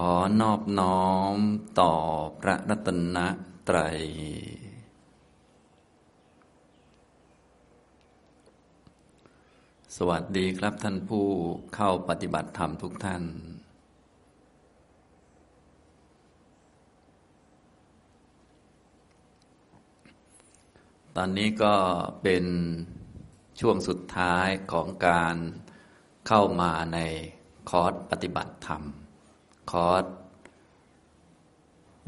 อนอบน้อมต่อพระรัตนตรัย สวัสดีครับท่านผู้เข้าปฏิบัติธรรมทุกท่าน ตอนนี้ก็เป็นช่วงสุดท้ายของการเข้ามาในคอร์สปฏิบัติธรรม คอร์ส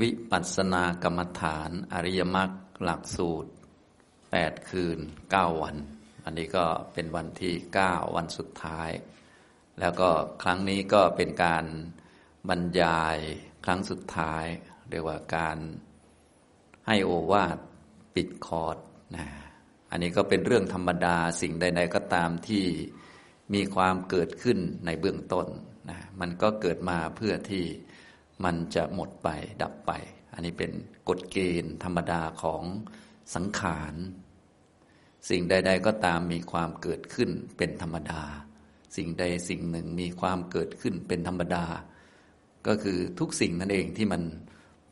วิปัสสนากรรมฐาน อริยมรรคหลักสูตร 8 คืน 9 วัน อันนี้ก็เป็นวันที่ 9 วันสุดท้าย แล้วก็ครั้งนี้ก็เป็นการบรรยายครั้งสุดท้าย เรียกว่าการให้โอวาทปิดคอร์สนะอันนี้ก็เป็นเรื่องธรรมดาสิ่งใด ๆ ก็ตามที่มีความเกิดขึ้นในเบื้องต้น นะมันก็เกิดมาเพื่อที่มันจะหมดไปดับไป อันนี้เป็นกฎเกณฑ์ธรรมดาของสังขารสิ่งใด ๆ ก็ตามมีความเกิดขึ้นเป็นธรรมดา สิ่งใดสิ่งหนึ่งมีความเกิดขึ้นเป็นธรรมดา ก็คือทุกสิ่งนั่นเองที่มัน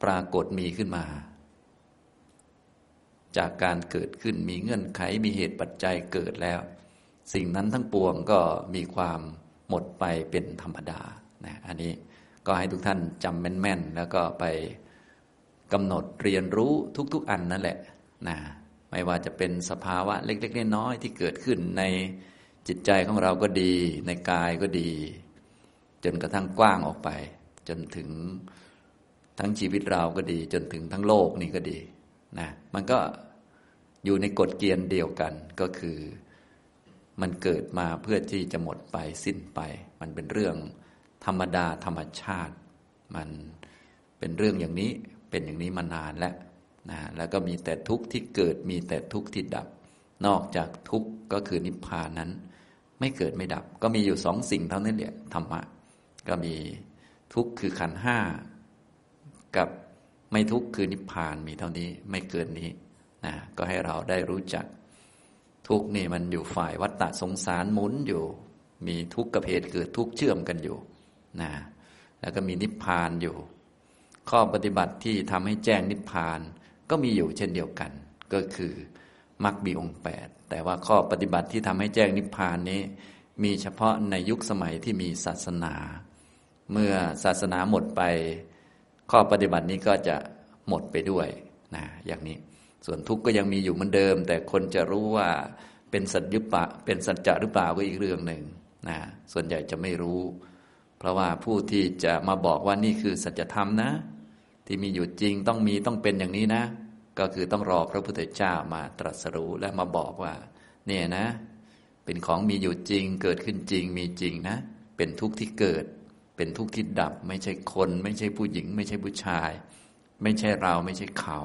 ปรากฏมีขึ้นมา จากการเกิดขึ้นมีเงื่อนไขมีเหตุปัจจัยเกิดแล้ว สิ่งนั้นทั้งปวงก็มีความ หมดไปเป็นธรรมดานะอันนี้ก็ให้ทุกท่านจำแม่นๆ แล้วก็ไปกำหนดเรียนรู้ทุก ๆ อันนั่นแหละนะไม่ว่าจะเป็นสภาวะเล็กๆน้อยๆที่เกิดขึ้นในจิตใจของเราก็ดี ในกายก็ดี จนกระทั่งกว้างออกไป จนถึงทั้งชีวิตเราก็ดี จนถึงทั้งโลกนี่ก็ดีนะมันก็อยู่ในกฎเกณฑ์เดียวกันก็คือ มันเกิดมาเพื่อที่จะหมดไปสิ้นไป มันเป็นเรื่องธรรมดาธรรมชาติ มันเป็นเรื่องอย่างนี้เป็นอย่างนี้มานานแล้วนะแล้วก็มีแต่ทุกข์ที่เกิดมีแต่ทุกข์ที่ดับ นอกจากทุกข์ก็คือนิพพานนั้น ไม่เกิดไม่ดับ ก็มีอยู่สองสิ่งเท่านั้นเนี่ยธรรมะก็มีทุกข์คือขันห้ากับไม่ทุกข์คือนิพพานมีเท่านี้ไม่เกินนี้นะก็ให้เราได้รู้จัก ทุกนี่มันอยู่ฝ่ายวัฏฏะสงสารหมุนอยู่ มีทุกข์กับเหตุเกิดทุกข์เชื่อมกันอยู่นะแล้วก็มีนิพพานอยู่ ข้อปฏิบัติที่ทำให้แจ้งนิพพานก็มีอยู่เช่นเดียวกัน ก็คือมรรคมีองค์แปดแต่ว่าข้อปฏิบัติที่ทำให้แจ้งนิพพานนี้ มีเฉพาะในยุคสมัยที่มีศาสนา เมื่อศาสนาหมดไป ข้อปฏิบัตินี้ก็จะหมดไปด้วยนะอย่างนี้ ส่วนทุกข์ก็ยังมีอยู่เหมือนเดิม แต่คนจะรู้ว่าเป็นสัจยุปะเป็นสัจจะหรือเปล่าก็อีกเรื่องหนึ่งนะส่วนใหญ่จะไม่รู้ เพราะว่าผู้ที่จะมาบอกว่านี่คือสัจธรรมนะ ที่มีอยู่จริงต้องมีต้องเป็นอย่างนี้นะ ก็คือต้องรอพระพุทธเจ้ามาตรัสรู้และมาบอกว่า เนี่ยนะ เป็นของมีอยู่จริง เกิดขึ้นจริงมีจริงนะ เป็นทุกข์ที่เกิด เป็นทุกข์ที่ดับ ไม่ใช่คน ไม่ใช่ผู้หญิง ไม่ใช่ผู้ชาย ไม่ใช่เราไม่ใช่เขา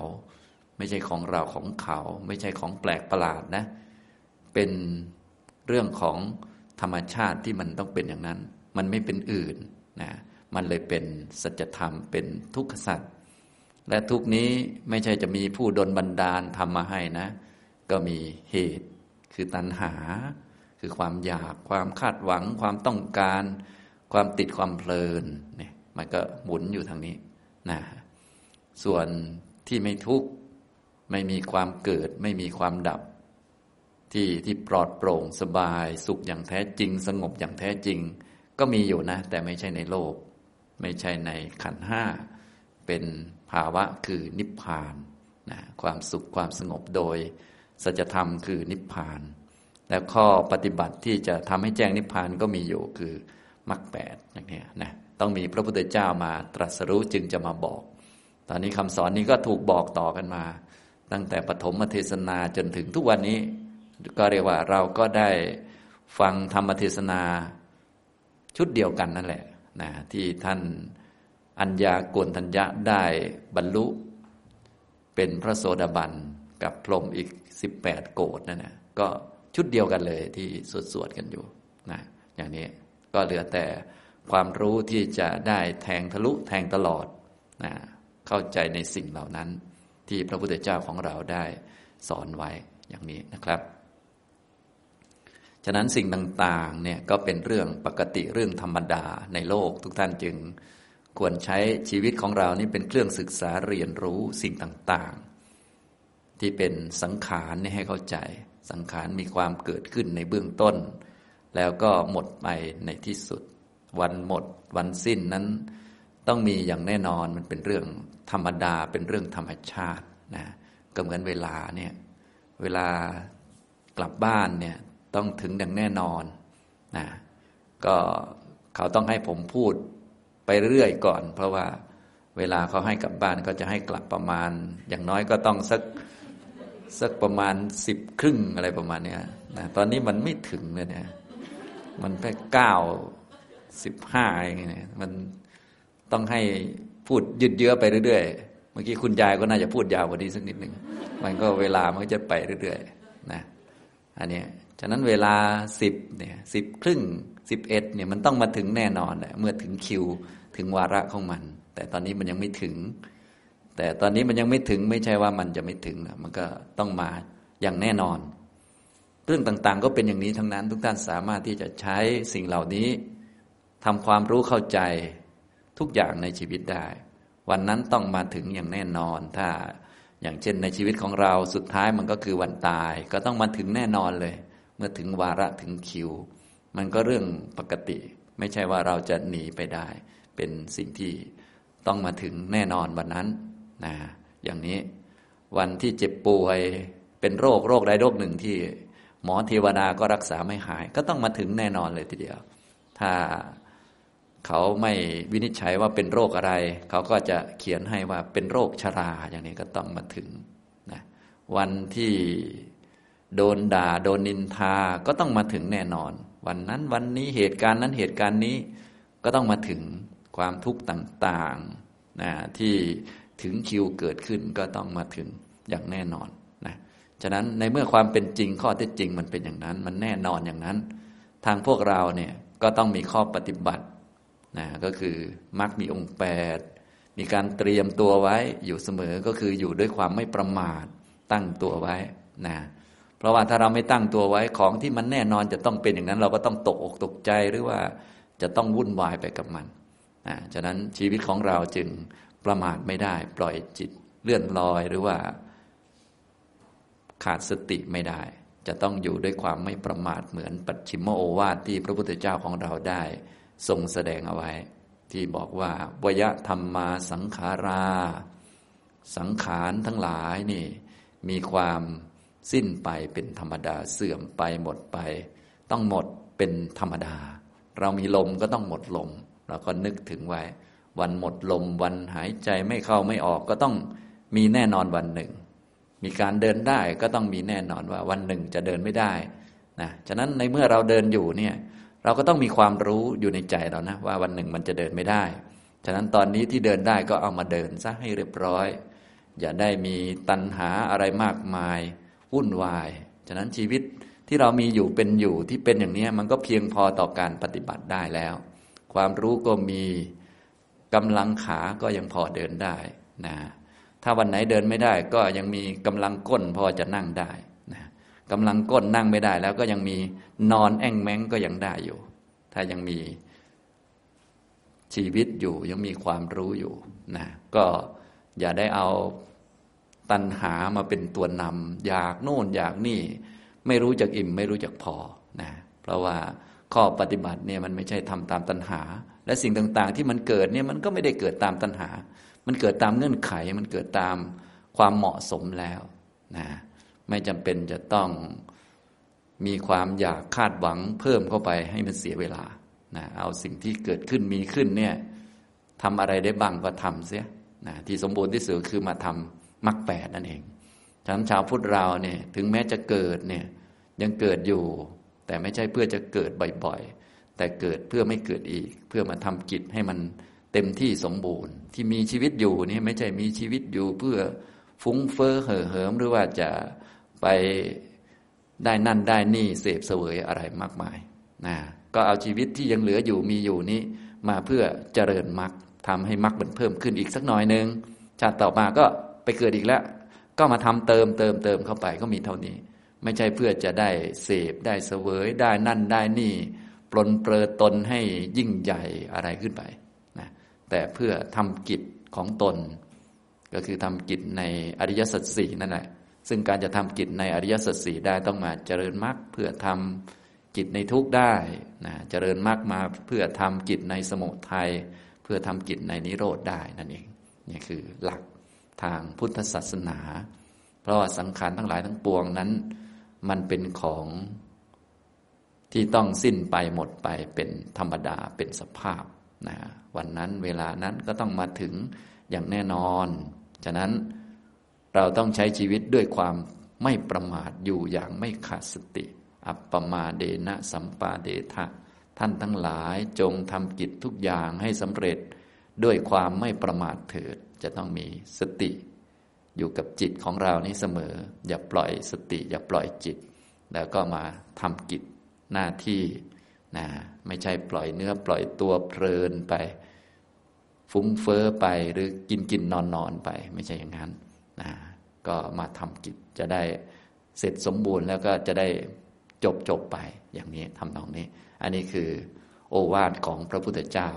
ไม่ใช่ของเราของเขา ไม่ใช่ของแปลกประหลาดนะ เป็นเรื่องของธรรมชาติที่มันต้องเป็นอย่างนั้น มันไม่เป็นอื่นนะมันเลยเป็นสัจธรรมเป็นทุกขสัจและทุกนี้ไม่ใช่จะมีผู้ดลบันดาลทำมาให้นะ ก็มีเหตุคือตัณหา คือความอยากความคาดหวัง ความต้องการ ความติดความเพลินเนี่ยมันก็หมุนอยู่ทางนี้นะส่วนที่ไม่ทุกข์ ไม่มีความเกิด ไม่มีความดับ ที่ที่ปลอดโปร่งสบาย สุขอย่างแท้จริง สงบอย่างแท้จริง ก็มีอยู่นะ แต่ไม่ใช่ในโลก ไม่ใช่ในขันห้าเป็นภาวะคือนิพพานนะความสุขความสงบโดยสัจธรรมคือนิพพาน แล้วข้อปฏิบัติที่จะทำให้แจ้งนิพพานก็มีอยู่คือมรรคแปดอย่างนี้นะต้องมีพระพุทธเจ้ามาตรัสรู้จึงจะมาบอก ตอนนี้คำสอนนี้ก็ถูกบอกต่อกันมา ตั้งแต่ปฐมเทศนาจนถึงทุกวันนี้ ก็เรียกว่าเราก็ได้ฟังธรรมเทศนาชุดเดียวกันนั่นแหละนะที่ท่านอัญญาโกนทัญญะได้บรรลุ เป็นพระโสดาบันกับพรหมอีกสิบแปดโกดนั่นนะก็ชุดเดียวกันเลยที่สวดสวดกันอยู่นะอย่างนี้ก็เหลือแต่ความรู้ที่จะได้แทงทะลุแทงตลอดนะเข้าใจในสิ่งเหล่านั้น ที่พระพุทธเจ้าของเราได้สอนไว้อย่างนี้นะครับ ฉะนั้นสิ่งต่างๆเนี่ยก็เป็นเรื่องปกติเรื่องธรรมดาในโลกทุกท่านจึงควรใช้ชีวิตของเรานี่เป็นเครื่องศึกษาเรียนรู้สิ่งต่างๆ ที่เป็นสังขารนี่ให้เข้าใจ สังขารมีความเกิดขึ้นในเบื้องต้น แล้วก็หมดไปในที่สุด วันหมด วันสิ้นนั้น ต้องมีอย่างแน่นอนมันเป็นเรื่องธรรมดาเป็นเรื่องธรรมชาตินะก็เหมือนเวลาเนี่ยเวลากลับบ้านเนี่ยต้องถึงอย่างแน่นอนนะก็เขาต้องให้ผมพูดไปเรื่อยก่อน เพราะว่าเวลาเขาให้กลับบ้านก็จะให้กลับประมาณ อย่างน้อยก็ต้องสักสักประมาณสิบครึ่งอะไรประมาณเนี้ยนะตอนนี้มันไม่ถึงเลยเนี่ยมันแค่เก้าสิบห้าอย่างเงี้ยมัน ต้องให้พูดยืดเยื้อไปเรื่อยๆ เมื่อกี้คุณยายก็น่าจะพูดยาวกว่านี้สักนิดหนึ่ง มันก็เวลามันก็จะไปเรื่อยๆ นะ อันนี้ ฉะนั้นเวลาสิบเนี่ยสิบครึ่งสิบเอ็ดเนี่ยมันต้องมาถึงแน่นอนแหละ เมื่อถึงคิวถึงวาระของมัน แต่ตอนนี้มันยังไม่ถึง แต่ตอนนี้มันยังไม่ถึงไม่ใช่ว่ามันจะไม่ถึงนะ มันก็ต้องมาอย่างแน่นอน เรื่องต่างๆ ก็เป็นอย่างนี้ทั้งนั้น ทุกท่านสามารถที่จะใช้สิ่งเหล่านี้ทำความรู้เข้าใจ ทุกอย่างในชีวิตได้ วันนั้นต้องมาถึงอย่างแน่นอน ถ้าอย่างเช่นในชีวิตของเราสุดท้ายมันก็คือวันตาย ก็ต้องมาถึงแน่นอนเลย เมื่อถึงวาระถึงคิว มันก็เรื่องปกติ ไม่ใช่ว่าเราจะหนีไปได้ เป็นสิ่งที่ต้องมาถึงแน่นอนวันนั้นนะอย่างนี้วันที่เจ็บป่วยเป็นโรคโรคใดโรคหนึ่งที่หมอเทวดาก็รักษาไม่หาย ก็ต้องมาถึงแน่นอนเลยทีเดียว ถ้า เขาไม่วินิจฉัยว่าเป็นโรคอะไร เขาก็จะเขียนให้ว่าเป็นโรคชรา อย่างนี้ก็ต้องมาถึงนะวันที่โดนด่าโดนนินทาก็ต้องมาถึงแน่นอน วันนั้นวันนี้เหตุการณ์นั้นเหตุการณ์นี้ก็ต้องมาถึงความทุกข์ต่างๆนะที่ถึงคิวเกิดขึ้นก็ต้องมาถึงอย่างแน่นอนนะฉะนั้นในเมื่อความเป็นจริงข้อเท็จจริงมันเป็นอย่างนั้น มันแน่นอนอย่างนั้น ทางพวกเราเนี่ยก็ต้องมีข้อปฏิบัติ นะก็คือมักมีองค์แปดมีการเตรียมตัวไว้อยู่เสมอก็คืออยู่ด้วยความไม่ประมาทตั้งตัวไว้นะเพราะว่าถ้าเราไม่ตั้งตัวไว้ของที่มันแน่นอนจะต้องเป็นอย่างนั้น เราก็ต้องตกอกตกใจหรือว่าจะต้องวุ่นวายไปกับมันนะฉะนั้นชีวิตของเราจึงประมาทไม่ได้ ปล่อยจิตเลื่อนลอยหรือว่า ขาดสติไม่ได้ จะต้องอยู่ด้วยความไม่ประมาทเหมือนปัจฉิมโอวาทที่พระพุทธเจ้าของเราได้ ทรงแสดงเอาไว้ ที่บอกว่าวยธรรมมาสังขารา สังขารทั้งหลายนี่ มีความสิ้นไปเป็นธรรมดาเสื่อมไปหมดไป ต้องหมดเป็นธรรมดา เรามีลมก็ต้องหมดลม เราก็นึกถึงไว้ วันหมดลม วันหายใจไม่เข้าไม่ออกก็ต้องมีแน่นอนวันหนึ่ง มีการเดินได้ก็ต้องมีแน่นอนว่าวันหนึ่งจะเดินไม่ได้นะฉะนั้นในเมื่อเราเดินอยู่เนี่ย เราก็ต้องมีความรู้อยู่ในใจเรานะ ว่าวันหนึ่งมันจะเดินไม่ได้ ฉะนั้นตอนนี้ที่เดินได้ก็เอามาเดินซะให้เรียบร้อย อย่าได้มีตัณหาอะไรมากมายวุ่นวาย ฉะนั้นชีวิตที่เรามีอยู่เป็นอยู่ที่เป็นอย่างนี้มันก็เพียงพอต่อการปฏิบัติได้แล้ว ความรู้ก็มีกำลังขาก็ยังพอเดินได้นะถ้าวันไหนเดินไม่ได้ก็ยังมีกำลังก้นพอจะนั่งได้ กำลังก้นนั่งไม่ได้ แล้วก็ยังมีนอนแอ่งแมงก็ยังได้อยู่ ถ้ายังมีชีวิตอยู่ยังมีความรู้อยู่นะก็อย่าได้เอาตัณหามาเป็นตัวนำอยากโน่นอยากนี่ ไม่รู้จักอิ่ม ไม่รู้จักพอนะเพราะว่าข้อปฏิบัติเนี่ยมันไม่ใช่ทำตามตัณหา และสิ่งต่างๆ ที่มันเกิดเนี่ยมันก็ไม่ได้เกิดตามตัณหา มันเกิดตามเงื่อนไข มันเกิดตามความเหมาะสมแล้วนะ ไม่จำเป็นจะต้องมีความอยากคาดหวังเพิ่มเข้าไปให้มันเสียเวลานะเอาสิ่งที่เกิดขึ้นมีขึ้นเนี่ยทำอะไรได้บ้างก็ทำเสียนะที่สมบูรณ์ที่สุดคือมาทำมรรคแปดนั่นเองฉะนั้นชาวพุทธเราเนี่ยถึงแม้จะเกิดเนี่ยยังเกิดอยู่ แต่ไม่ใช่เพื่อจะเกิดบ่อยๆ แต่เกิดเพื่อไม่เกิดอีก เพื่อมาทำกิจให้มันเต็มที่สมบูรณ์ ที่มีชีวิตอยู่นี่ไม่ใช่มีชีวิตอยู่เพื่อฟุ้งเฟ้อเห่อเหิมหรือว่าจะ ไปได้นั่นได้นี่เสพเสวยอะไรมากมายนะก็เอาชีวิตที่ยังเหลืออยู่มีอยู่นี้ มาเพื่อเจริญมรรคทำให้มรรคมันเพิ่มขึ้นอีกสักหน่อยหนึ่งชาติต่อมาก็ไปเกิดอีกแล้ว ก็มาทำเติมเติมเติมเข้าไปก็มีเท่านี้ ไม่ใช่เพื่อจะได้เสพได้เสวยได้นั่นได้นี่ ปลนเปลือตนให้ยิ่งใหญ่อะไรขึ้นไปนะแต่เพื่อทำกิจของตน ก็คือทำกิจในอริยสัจสี่นั่นแหละ ซึ่งการจะทำกิจในอริยสัจสี่ได้ต้องมาเจริญมรรคเพื่อทำกิจในทุกได้นะเจริญมรรคมาเพื่อทำกิจในสมุทัยเพื่อทำกิจในนิโรธได้นั่นเองนี่คือหลักทางพุทธศาสนา เพราะว่าสังขารทั้งหลายทั้งปวงนั้น มันเป็นของที่ต้องสิ้นไปหมดไปเป็นธรรมดาเป็นสภาพนะวันนั้นเวลานั้นก็ต้องมาถึงอย่างแน่นอน ฉะนั้น เราต้องใช้ชีวิตด้วยความไม่ประมาทอยู่อย่างไม่ขาดสติ อัปปมาเดนะสัมปาเดทะ ท่านทั้งหลายจงทำกิจทุกอย่างให้สำเร็จ ด้วยความไม่ประมาทเถิด จะต้องมีสติ อยู่กับจิตของเรานี้เสมอ อย่าปล่อยสติ อย่าปล่อยจิต แล้วก็มาทำกิจหน้าที่นะไม่ใช่ปล่อยเนื้อปล่อยตัวเพลินไป ฟุ้งเฟอ้อไปหรือกินกินนอนนอนไป ไม่ใช่อย่างนั้นนะ ก็มาทำกิจจะได้เสร็จสมบูรณ์แล้วก็จะได้จบจบไปอย่างนี้ทำตรงนี้ อันนี้คือโอวาทของพระพุทธเจ้า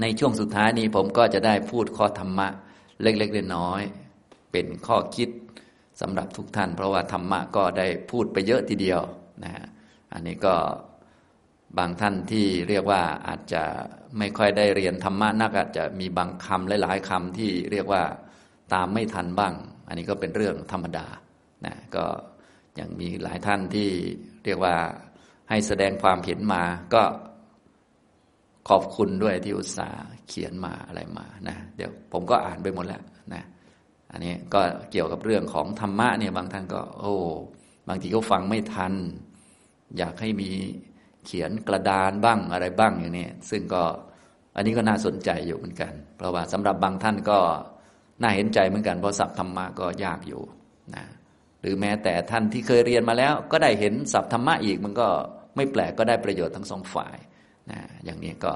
ในช่วงสุดท้ายนี้ผมก็จะได้พูดข้อธรรมะ เล็กๆน้อยๆเป็นข้อคิดสำหรับทุกท่าน เพราะว่าธรรมะก็ได้พูดไปเยอะทีเดียวนะอันนี้ก็บางท่านที่เรียกว่าอาจจะไม่ค่อยได้เรียนธรรมะนักอาจจะมีบางคำหลาย ๆคำที่เรียกว่าตามไม่ทันบ้าง อันนี้ก็เป็นเรื่องธรรมดานะก็ยังมีหลายท่านที่เรียกว่าให้แสดงความเห็นมาก็ขอบคุณด้วยที่อุตส่าห์เขียนมาอะไรมานะเดี๋ยวผมก็อ่านไปหมดแล้วนะอันนี้ก็เกี่ยวกับเรื่องของธรรมะเนี่ยบางท่านก็ โอ้บางทีก็ฟังไม่ทัน อยากให้มีเขียนกระดานบ้างอะไรบ้างอย่างนี้ซึ่งก็อันนี้ก็น่าสนใจอยู่เหมือนกัน เพราะว่าสำหรับบางท่านก็ น่าเห็นใจเหมือนกันเพราะศัพท์ธรรมะก็ยากอยู่นะหรือแม้แต่ท่านที่เคยเรียนมาแล้ว ก็ได้เห็นศัพท์ธรรมะอีกมันก็ไม่แปลกก็ได้ประโยชน์ทั้งสองฝ่ายนะอย่างนี้ก็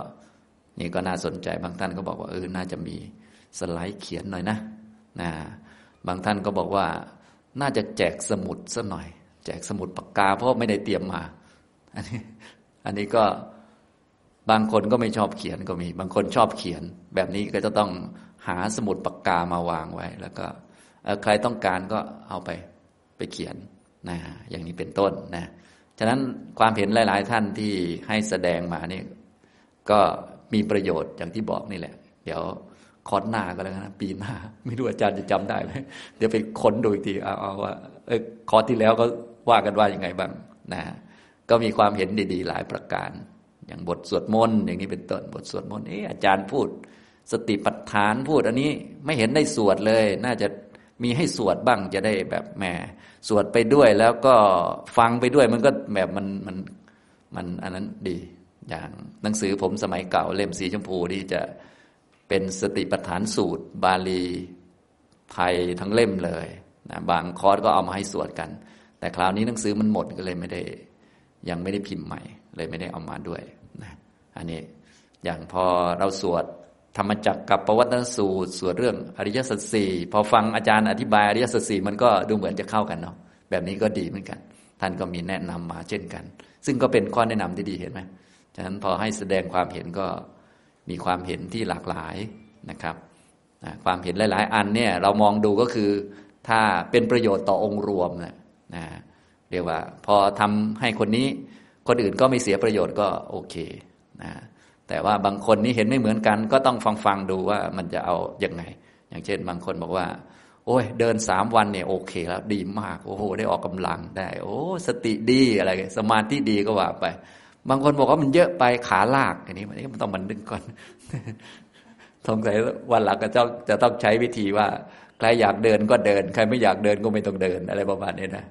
นี่ก็น่าสนใจบางท่านก็บอกว่าเออน่าจะมีสไลด์เขียนหน่อยนะนะบางท่านก็บอกว่าน่าจะแจกสมุดสัหน่อย แจกสมุดปากกา เพราะไม่ได้เตรียมมาอันนี้อันนี้ก็บางคนก็ไม่ชอบเขียนก็มี บางคนชอบเขียน แบบนี้ก็จะต้อง หาสมุดปากกามาวางไว้ แล้วก็ใครต้องการก็เอาไปไปเขียนนะอย่างนี้เป็นต้นนะฉะนั้นความเห็นหลาย ๆ ท่านที่ให้แสดงมานี่ก็มีประโยชน์อย่างที่บอกนี่แหละ เดี๋ยวคอร์สหน้าก็แล้วนะปีหน้า ไม่รู้อาจารย์จะจำได้ไหมเดี๋ยวไปค้นดูอีกทีเอาเอาว่าเออคอร์สที่แล้วก็ว่ากันว่าอยังไงบ้างนะก็มีความเห็นดี ๆ หลายประการ อย่างบทสวดมนต์อย่างนี้เป็นต้นบทสวดมนต์เอออาจารย์พูด สติปัฏฐานพูดอันนี้ไม่เห็นได้สวดเลย น่าจะมีให้สวดบ้างจะได้แบบแหมสวดไปด้วยแล้วก็ฟังไปด้วยมันก็แบบมันมันมันอันนั้นดี อย่างหนังสือผมสมัยเก่าเล่มสีชมพูที่จะเป็นสติปัฏฐานสูตร บาลีไทยทั้งเล่มเลยนะบางคอร์สก็เอามาให้สวดกัน แต่คราวนี้หนังสือมันหมดก็เลยไม่ได้ ยังไม่ได้พิมพ์ใหม่ เลยไม่ได้เอามาด้วยนะอันนี้อย่างพอเราสวด ธรรมจักกับประวัติสูตรสวดเรื่องอริยสัจสี่พอฟังอาจารย์อธิบายอริยสัจสี่มันก็ดูเหมือนจะเข้ากันเนาะแบบนี้ก็ดีเหมือนกัน ท่านก็มีแนะนำมาเช่นกัน ซึ่งก็เป็นข้อแนะนำที่ดีเห็นไหมฉะนั้นพอให้แสดงความเห็นก็มีความเห็นที่หลากหลายนะครับความเห็นหลาย ๆ อันเนี่ยเรามองดูก็คือถ้าเป็นประโยชน์ต่อองค์รวมนะนะเรียกว่าพอทำให้คนนี้คนอื่นก็ไม่เสียประโยชน์ก็โอเคนะ แต่ว่าบางคนนี่เห็นไม่เหมือนกัน ก็ต้องฟังฟังดูว่ามันจะเอาอยัางไง อย่างเช่น บางคนบอกว่า โอ้ย เดินสามวันเนี่ยโอเคแล้วดีมาก โอ้โห ได้ออกกำลังได้ โอ้ สติดีอะไร สมาธิดีก็ว่าไป บางคนบอกว่ามันเยอะไปขาลากอันนี้มันต้องมันดึงก่อนสงสัยวันหลังก็จะจะต้องใช้วิธีว่าใครอยากเดินก็เดิน ใครไม่อยากเดินก็ไม่ต้องเดินอะไรประมาณนี้นะ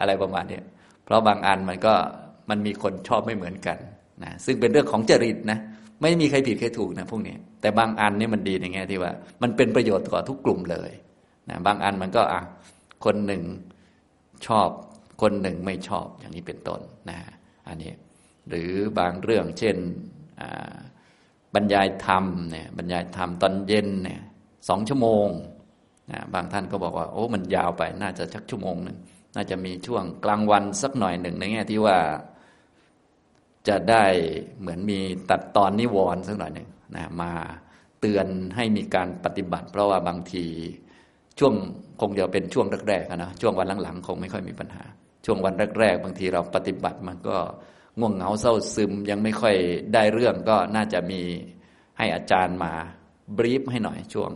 อะไรประมาณนี้เพราะบางอันมันก็มันมีคนชอบไม่เหมือนกัน นะซึ่งเป็นเรื่องของจริตนะไม่มีใครผิดใครถูกนะพวกนี้แต่บางอันนี่มันดีในแง่ที่ว่า มันเป็นประโยชน์ต่อทุกกลุ่มเลยนะบางอันมันก็อะคนหนึ่งชอบคนหนึ่งไม่ชอบอย่างนี้เป็นต้นนะอันนี้หรือบางเรื่องเช่นบรรยายธรรมเนี่ยบรรยายธรรมตอนเย็นเนี่ยสองชั่วโมงนะบางท่านก็บอกว่า โอ้มันยาวไปน่าจะชักชั่วโมงหนึ่งน่าจะมีช่วงกลางวันสักหน่อยหนึ่งในแง่ที่ว่า จะได้เหมือนมีตัดตอนนิวรณ์สักหน่อยหนึ่งนะมาเตือนให้มีการปฏิบัติ เพราะว่าบางทีช่วงคงจะเป็นช่วงแรกๆนะช่วงวันหลังๆ คงไม่ค่อยมีปัญหา ช่วงวันแรกๆ บางทีเราปฏิบัติมันก็ง่วงเหงาเศร้าซึมยังไม่ค่อยได้เรื่องก็น่าจะมีให้อาจารย์มาบรีฟให้หน่อยช่วง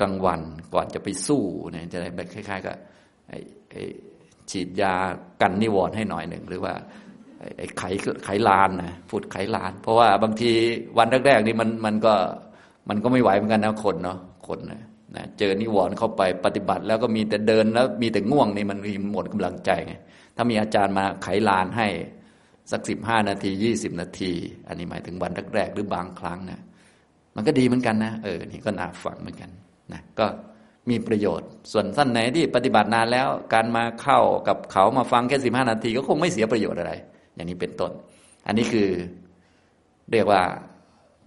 กลางวันก่อนจะไปสู้เนี่ยจะได้แบบคล้ายๆกับฉีดยากันนิวรณ์ให้หน่อยหนึ่งหรือว่า ไอ้ไขไขลานนะพูดไขลาน เพราะว่าบางทีวันแรกๆนี่มันมันก็มันก็ไม่ไหวเหมือนกันนะคนเนาะคนนะนะเจอนิวรณ์เข้าไปปฏิบัติ แล้วก็มีแต่เดินแล้วมีแต่ง่วงนี่มันมีหมดกำลังใจไงถ้ามีอาจารย์มาไขลานให้สักสิบห้านาทียี่สิบนาที อันนี้หมายถึงวันแรกๆหรือบางครั้งนะมันก็ดีเหมือนกันนะเออนี่ก็น่าฟังเหมือนกันนะก็มีประโยชน์ ส่วนท่านไหนที่ปฏิบัตินานแล้ว การมาเข้ากับเขามาฟังแค่สิบห้านาที ก็คงไม่เสียประโยชน์อะไร อย่างนี้เป็นต้น อันนี้คือเรียกว่า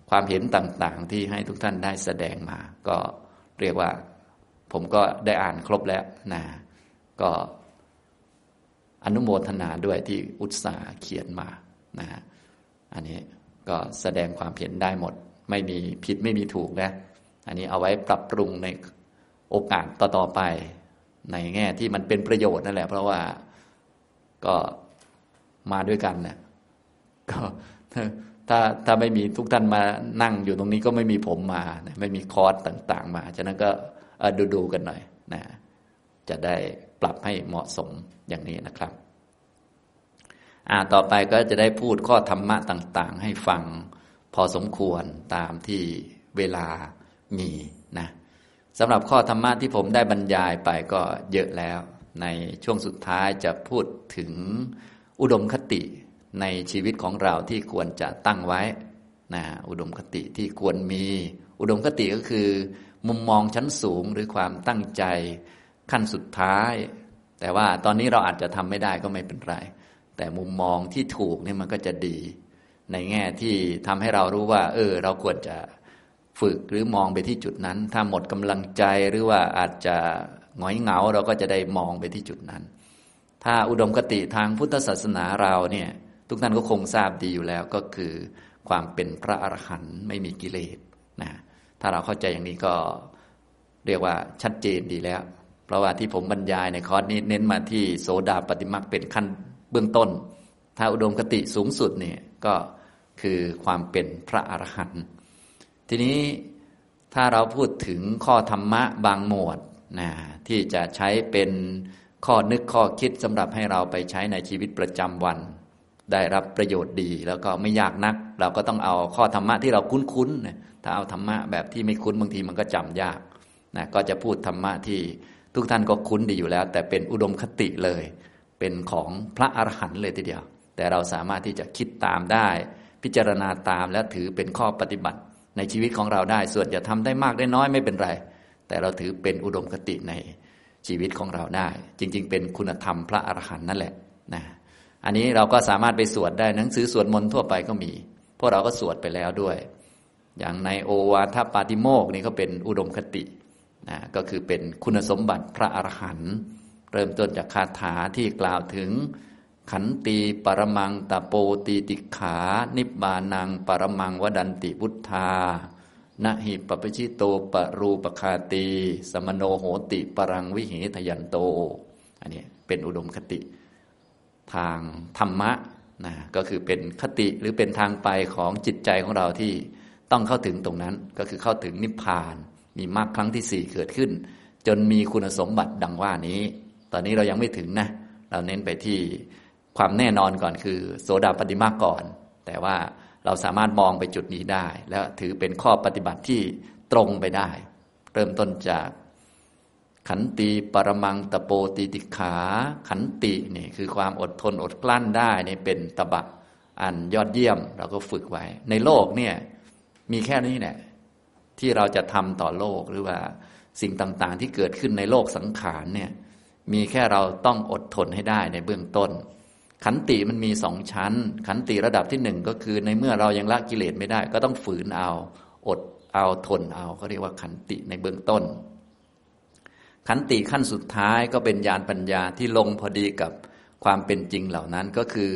ความเห็นต่างๆ ที่ให้ทุกท่านได้แสดงมา ก็เรียกว่าผมก็ได้อ่านครบแล้วนะก็อนุโมทนาด้วยที่อุตสาห์เขียนมานะอันนี้ก็แสดงความเห็นได้หมด ไม่มีผิดไม่มีถูกนะ อันนี้เอาไว้ปรับปรุงในโอกาสต่อๆไป ในแง่ที่มันเป็นประโยชน์นั่นแหละ เพราะว่าก็ มาด้วยกันนะก็ถ้าถ้าไม่มีทุกท่านมานั่งอยู่ตรงนี้ก็ไม่มีผมมา ไม่มีคอร์สต่าง ๆ มา ฉะนั้นก็ดูดูกันหน่อยนะจะได้ปรับให้เหมาะสมอย่างนี้นะครับ อ่าต่อไปก็จะได้พูดข้อธรรมะต่าง ๆ ให้ฟังพอสมควรตามที่เวลามีนะสำหรับข้อธรรมะที่ผมได้บรรยายไปก็เยอะแล้ว ในช่วงสุดท้ายจะพูดถึง อุดมคติในชีวิตของเราที่ควรจะตั้งไว้นะอุดมคติที่ควรมี อุดมคติก็คือ มุมมองชั้นสูงหรือความตั้งใจขั้นสุดท้าย แต่ว่าตอนนี้เราอาจจะทำไม่ได้ก็ไม่เป็นไร แต่มุมมองที่ถูกนี่มันก็จะดี ในแง่ที่ทำให้เรารู้ว่า เออ เราควรจะฝึกหรือมองไปที่จุดนั้น ถ้าหมดกำลังใจหรือว่าอาจจะหงอยเหงาเราก็จะได้มองไปที่จุดนั้น ถ้าอุดมคติทางพุทธศาสนาเราเนี่ยทุกท่านก็คงทราบดีอยู่แล้วก็คือ ความเป็นพระอรหันต์ไม่มีกิเลสนะถ้าเราเข้าใจอย่างนี้ก็เรียกว่าชัดเจนดีแล้ว เพราะว่าที่ผมบรรยายในคอร์สนี้เน้นมาที่โสดาปฏิมักเป็นขั้นเบื้องต้น ถ้าอุดมคติสูงสุดเนี่ยก็คือความเป็นพระอรหันต์ทีนี้ถ้าเราพูดถึงข้อธรรมะบางหมวดนะที่จะใช้เป็น ข้อนึกข้อคิดสำหรับให้เราไปใช้ในชีวิตประจำวัน ได้รับประโยชน์ดีแล้วก็ไม่ยากนัก เราก็ต้องเอาข้อธรรมะที่เราคุ้นๆนะถ้าเอาธรรมะแบบที่ไม่คุ้นบางทีมันก็จำยากนะก็จะพูดธรรมะที่ทุกท่านก็คุ้นดีอยู่แล้ว แต่เป็นอุดมคติเลย เป็นของพระอรหันต์เลยทีเดียว แต่เราสามารถที่จะคิดตามได้ พิจารณาตามและถือเป็นข้อปฏิบัติ ในชีวิตของเราได้ส่วนจะทำได้มากได้น้อยไม่เป็นไร แต่เราถือเป็นอุดมคติใน ชีวิตของเราได้ จริง ๆ เป็นคุณธรรมพระอรหันต์นั่นแหละนะอันนี้เราก็สามารถไปสวดได้หนังสือสวดมนต์ทั่วไปก็มี พวกเราก็สวดไปแล้วด้วย อย่างในโอวาทปาติโมกนี่ก็เป็นอุดมคตินะก็คือเป็นคุณสมบัติพระอรหันต์เริ่มต้นจากคาถาที่กล่าวถึง ขันตีปรมังตะโปตีติขา นิบานัง ปรมังวดันติพุทธา นะหิปปชิโตปรูปคาตี สมโนโหติปรังวิเหทยันโต อันนี้เป็นอุดมคติทางธรรมะนะก็คือเป็นคติหรือเป็นทางไปของจิตใจของเราที่ต้องเข้าถึงตรงนั้น ก็คือเข้าถึงนิพพาน มีมรรคครั้งที่สี่เกิดขึ้น จนมีคุณสมบัติดังว่านี้ ตอนนี้เรายังไม่ถึงนะ เราเน้นไปที่ความแน่นอนก่อนคือ โสดาปฏิมาก่อน แต่ว่า เราสามารถมองไปจุดนี้ได้ แล้วถือเป็นข้อปฏิบัติที่ตรงไปได้ เริ่มต้นจากขันติปรมังตะโปติติขา ขันตินี่คือความอดทนอดกลั้นได้นี่เป็นตบะอันยอดเยี่ยมเราก็ฝึกไว้ ในโลกเนี่ยมีแค่นี้แหละที่เราจะทำต่อโลกหรือว่าสิ่งต่างๆ ที่เกิดขึ้นในโลกสังขารเนี่ยมีแค่เราต้องอดทนให้ได้ในเบื้องต้น ขันติมันมีสองชั้น ขันติระดับที่หนึ่งก็คือในเมื่อเรายังละกิเลสไม่ได้ ก็ต้องฝืนเอา อดเอาทนเอาก็เรียกว่าขันติในเบื้องต้น ขันติขั้นสุดท้ายก็เป็นญาณปัญญาที่ลงพอดีกับความเป็นจริงเหล่านั้นก็คือ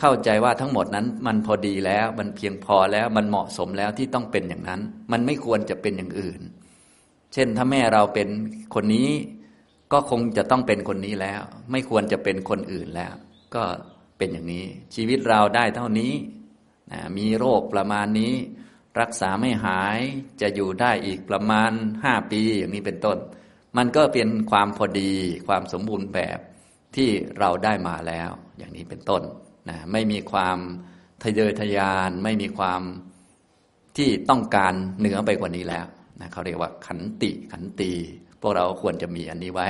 เข้าใจว่าทั้งหมดนั้นมันพอดีแล้วมันเพียงพอแล้วมันเหมาะสมแล้วที่ต้องเป็นอย่างนั้น มันไม่ควรจะเป็นอย่างอื่น เช่นถ้าแม่เราเป็นคนนี้ก็คงจะต้องเป็นคนนี้แล้ว ไม่ควรจะเป็นคนอื่นแล้ว ก็เป็นอย่างนี้ ชีวิตเราได้เท่านี้นะมีโรคประมาณนี้ รักษาไม่หายจะอยู่ได้อีกประมาณห้าปีอย่างนี้เป็นต้น มันก็เป็นความพอดีความสมบูรณ์แบบที่เราได้มาแล้ว อย่างนี้เป็นต้นนะไม่มีความทะเยอทะยานไม่มีความที่ต้องการเหนือไปกว่านี้แล้วนะเขาเรียกว่าขันติขันตี พวกเราควรจะมีอันนี้ไว้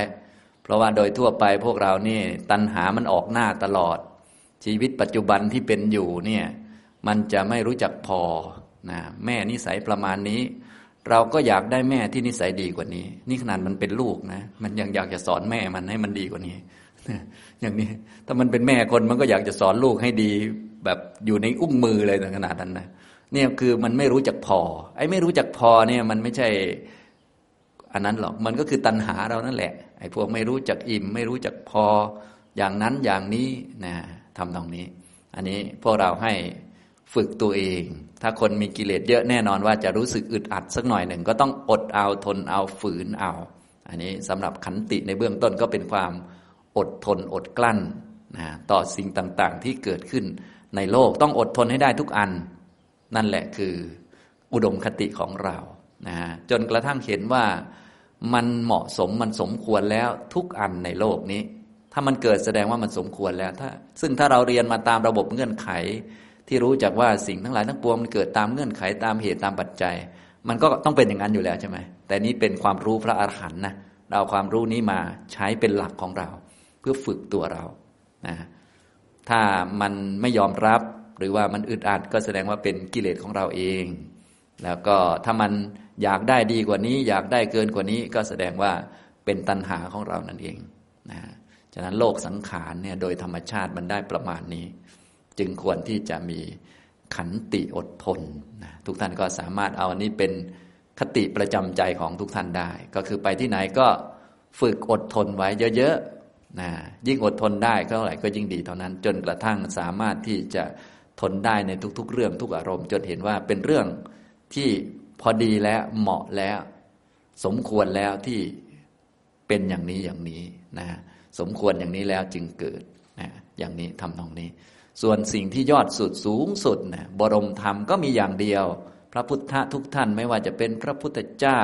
เพราะว่าโดยทั่วไปพวกเรานี่ตัณหามันออกหน้าตลอด ชีวิตปัจจุบันที่เป็นอยู่เนี่ยมันจะไม่รู้จักพอนะแม่นิสัยประมาณนี้ เราก็อยากได้แม่ที่นิสัยดีกว่านี้ นี่ขนาดมันเป็นลูกนะ มันยังอยากจะสอนแม่มันให้มันดีกว่านี้ อย่างนี้ถ้ามันเป็นแม่คนมันก็อยากจะสอนลูกให้ดี แบบอยู่ในอุ้งมือเลยขนาดนั้นนะเนี่ยคือมันไม่รู้จักพอ ไอ้ไม่รู้จักพอเนี่ยมันไม่ใช่อันนั้นหรอกมันก็คือตัณหาเรานั่นแหละ ไอ้พวกไม่รู้จักอิ่ม ไม่รู้จักพออย่างนั้นอย่างนี้นะทำตรงนี้ อันนี้พวกเราให้ฝึกตัวเอง ถ้าคนมีกิเลสเยอะแน่นอนว่าจะรู้สึกอึดอัดสักหน่อยหนึ่งก็ต้องอดเอาทนเอาฝืนเอา อันนี้สำหรับขันติในเบื้องต้นก็เป็นความอดทนอดกลั้นนะต่อสิ่งต่างๆ ที่เกิดขึ้นในโลกต้องอดทนให้ได้ทุกอัน นั่นแหละคืออุดมคติของเรานะจนกระทั่งเห็นว่า มันเหมาะสมมันสมควรแล้วทุกอันในโลกนี้ ถ้ามันเกิดแสดงว่ามันสมควรแล้วถ้า ซึ่งถ้าเราเรียนมาตามระบบเงื่อนไข ที่รู้จักว่าสิ่งทั้งหลายทั้งปวงมันเกิดตามเงื่อนไขตามเหตุตามปัจจัย มันก็ต้องเป็นอย่างนั้นอยู่แล้วใช่ไหมแต่นี้เป็นความรู้พระอรหันต์นะเราความรู้นี้มาใช้เป็นหลักของเรา เพื่อฝึกตัวเรานะถ้ามันไม่ยอมรับหรือว่ามันอึดอัดก็แสดงว่าเป็นกิเลสของเราเอง แล้วก็ถ้ามัน อยากได้ดีกว่านี้ อยากได้เกินกว่านี้ก็แสดงว่าเป็นตัณหาของเรานั่นเองนะฉะนั้นโลกสังขารเนี่ยโดยธรรมชาติมันได้ประมาณนี้ จึงควรที่จะมีขันติอดทนนะทุกท่านก็สามารถเอาอันนี้เป็นคติประจำใจของทุกท่านได้ ก็คือไปที่ไหนก็ฝึกอดทนไว้เยอะๆนะยิ่งอดทนได้เท่าไหร่ก็ยิ่งดีเท่านั้น จนกระทั่งสามารถที่จะทนได้ในทุกๆ เรื่องทุกอารมณ์ จนเห็นว่าเป็นเรื่องที่ พอดีแล้วเหมาะแล้ว สมควรแล้วที่เป็นอย่างนี้อย่างนี้นะสมควรอย่างนี้แล้วจึงเกิดนะอย่างนี้ทำตรงนี้ ส่วนสิ่งที่ยอดสุดสูงสุดนะบรมธรรมก็มีอย่างเดียว พระพุทธทุกท่านไม่ว่าจะเป็นพระพุทธเจ้า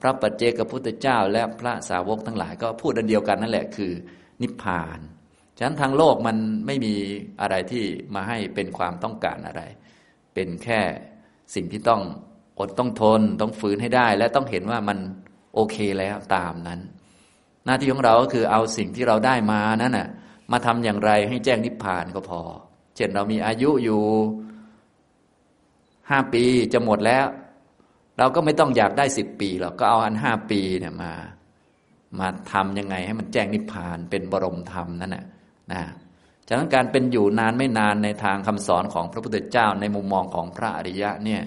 พระปัจเจกพุทธเจ้า และพระสาวกทั้งหลายก็พูดอันเดียวกันนั่นแหละคือ นิพพานฉะนั้นทางโลกมันไม่มีอะไรที่มาให้เป็นความต้องการอะไร เป็นแค่สิ่งที่ต้อง อดต้องทนต้องฝืนให้ได้ และต้องเห็นว่ามันโอเคแล้วตามนั้น หน้าที่ของเราก็คือเอาสิ่งที่เราได้มานั้นน่ะมาทำอย่างไรให้แจ้งนิพพานก็พอ เช่นเรามีอายุอยู่ห้าปีจะหมดแล้ว เราก็ไม่ต้องอยากได้สิบปีหรอกก็เอาอันห้าปีเนี่ยมา มาทำยังไงให้มันแจ้งนิพพานเป็นบรมธรรมนั่นแหละนะฉะนั้นการเป็นอยู่นานไม่นานในทางคำสอนของพระพุทธเจ้าในมุมมองของพระอริยะเนี่ย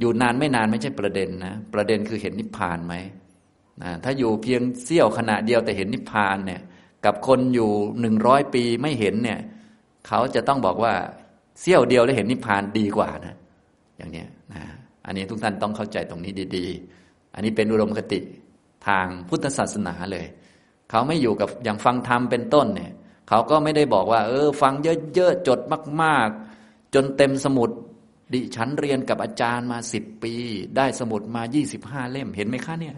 อยู่นานไม่นานไม่ใช่ประเด็นนะ ประเด็นคือเห็นนิพพานไหมนะถ้าอยู่เพียงเสี้ยวขณะเดียวแต่เห็นนิพพานเนี่ย กับคนอยู่หนึ่งร้อยปีไม่เห็นเนี่ยเขาจะต้องบอกว่าเสี้ยวเดียวแล้วเห็นนิพพานดีกว่านะ อย่างนี้นะอันนี้ทุกท่านต้องเข้าใจตรงนี้ดีๆ อันนี้เป็นอุดมคติทางพุทธศาสนาเลย เขาไม่อยู่กับอย่างฟังธรรมเป็นต้นเนี่ย เขาก็ไม่ได้บอกว่า เออ ฟังเยอะๆจดมาก ๆ จนเต็มสมุด ดิฉันเรียนกับอาจารย์มาสิบปี ได้สมุดมายี่สิบห้าเล่มเห็นไหมคะเนี่ย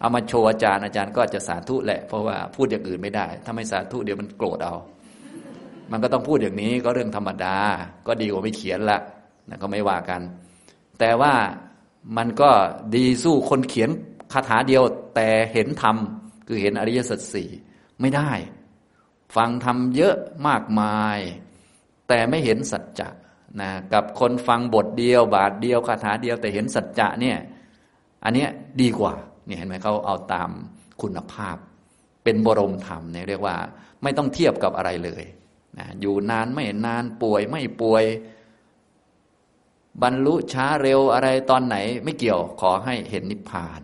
เอามาโชว์อาจารย์อาจารย์ก็จะสาธุแหละ เพราะว่าพูดอย่างอื่นไม่ได้ ถ้าไม่สาธุเดี๋ยวมันโกรธเอา มันก็ต้องพูดอย่างนี้ก็เรื่องธรรมดา ก็ดีกว่าไม่เขียนละนะก็ไม่ว่ากัน แต่ว่ามันก็ดีสู้คนเขียนคาถาเดียว แต่เห็นธรรมคือเห็นอริยสัจสี่ไม่ได้ ฟังธรรมเยอะมากมาย แต่ไม่เห็นสัจจะ นะกับคนฟังบทเดียว บาทเดียวคาถาเดียวแต่เห็นสัจจะเนี่ยอันเนี้ยดีกว่าเนี่ยเห็นไหมเขาเอาตามคุณภาพ เป็นบรมธรรมเนี่ยเรียกว่าไม่ต้องเทียบกับอะไรเลยนะอยู่นานไม่นานป่วยไม่ป่วย บรรลุช้าเร็วอะไรตอนไหนไม่เกี่ยวขอให้เห็นนิพพาน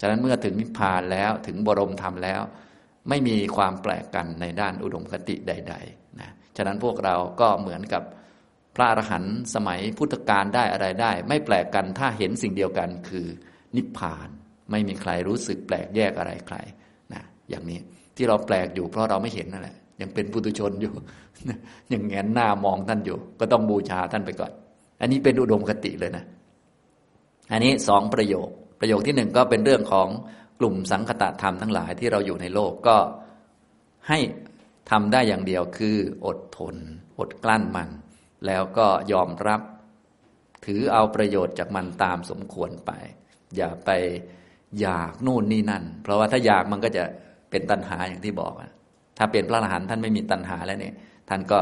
ฉะนั้นเมื่อถึงนิพพานแล้วถึงบรมธรรมแล้ว ไม่มีความแปลกกันในด้านอุดมคติใด ๆนะฉฉะนั้นพวกเราก็เหมือนกับ พระอรหันต์สมัยพุทธกาลได้อะไรได้ ไม่แปลกกันถ้าเห็นสิ่งเดียวกันคือนิพพาน ไม่มีใครรู้สึกแปลกแยกอะไรใครนะอย่างนี้ที่เราแปลกอยู่เพราะเราไม่เห็นนั่นแหละยังเป็นปุถุชนอยู่ ยังแงนหน้ามองท่านอยู่ ก็ต้องบูชาท่านไปก่อน อันนี้เป็นอุดมคติเลยนะ อันนี้สองประโยค ประโยคที่หนึ่งก็เป็นเรื่องของกลุ่มสังคตะธรรมทั้งหลายที่เราอยู่ในโลกก็ให้ทำได้อย่างเดียวคือ อดทน อดกลั้นมัน แล้วก็ยอมรับ ถือเอาประโยชน์จากมันตามสมควรไป อย่าไปอยากนู่นนี่นั่น เพราะว่าถ้าอยากมันก็จะเป็นตัณหาอย่างที่บอกถ้าเป็นพระอรหันต์ท่านไม่มีตัณหาแล้วเนี่ย ท่านก็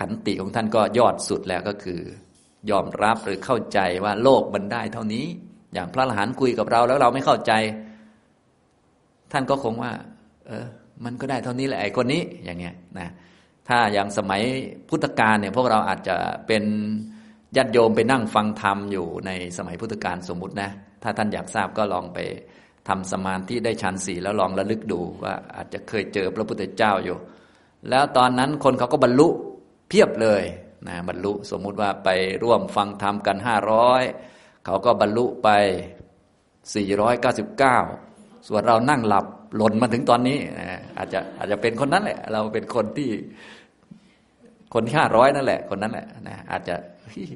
ขันติของท่านก็ยอดสุดแล้วก็คือ ยอมรับหรือเข้าใจว่าโลกมันได้เท่านี้ อย่างพระอรหันต์คุยกับเราแล้วเราไม่เข้าใจ ท่านก็คงว่า เออ มันก็ได้เท่านี้แหละไอ้คนนี้อย่างเงี้ยนะ ถ้าอย่างสมัยพุทธกาลเนี่ยพวกเราอาจจะเป็นญาติโยมไปนั่งฟังธรรมอยู่ในสมัยพุทธกาลสมมุตินะ ถ้าท่านอยากทราบก็ลองไปทำสมาธิได้ชันสี่แล้วลองระลึกดูว่าอาจจะเคยเจอพระพุทธเจ้าอยู่ แล้วตอนนั้นคนเขาก็บรรลุเพียบเลยนะบรรลุสมมุติว่าไปร่วมฟังธรรมกันห้าร้อยเขาก็บรรลุไปสี่ร้อยเก้าสิบเก้าส่วนเรานั่งหลับหล่นมาถึงตอนนี้อาจจะอาจจะเป็นคนนั้นแหละเราเป็นคนที่ คนที่ห้าร้อยนั่นแหละ คนนั้นแหละนะอาจจะ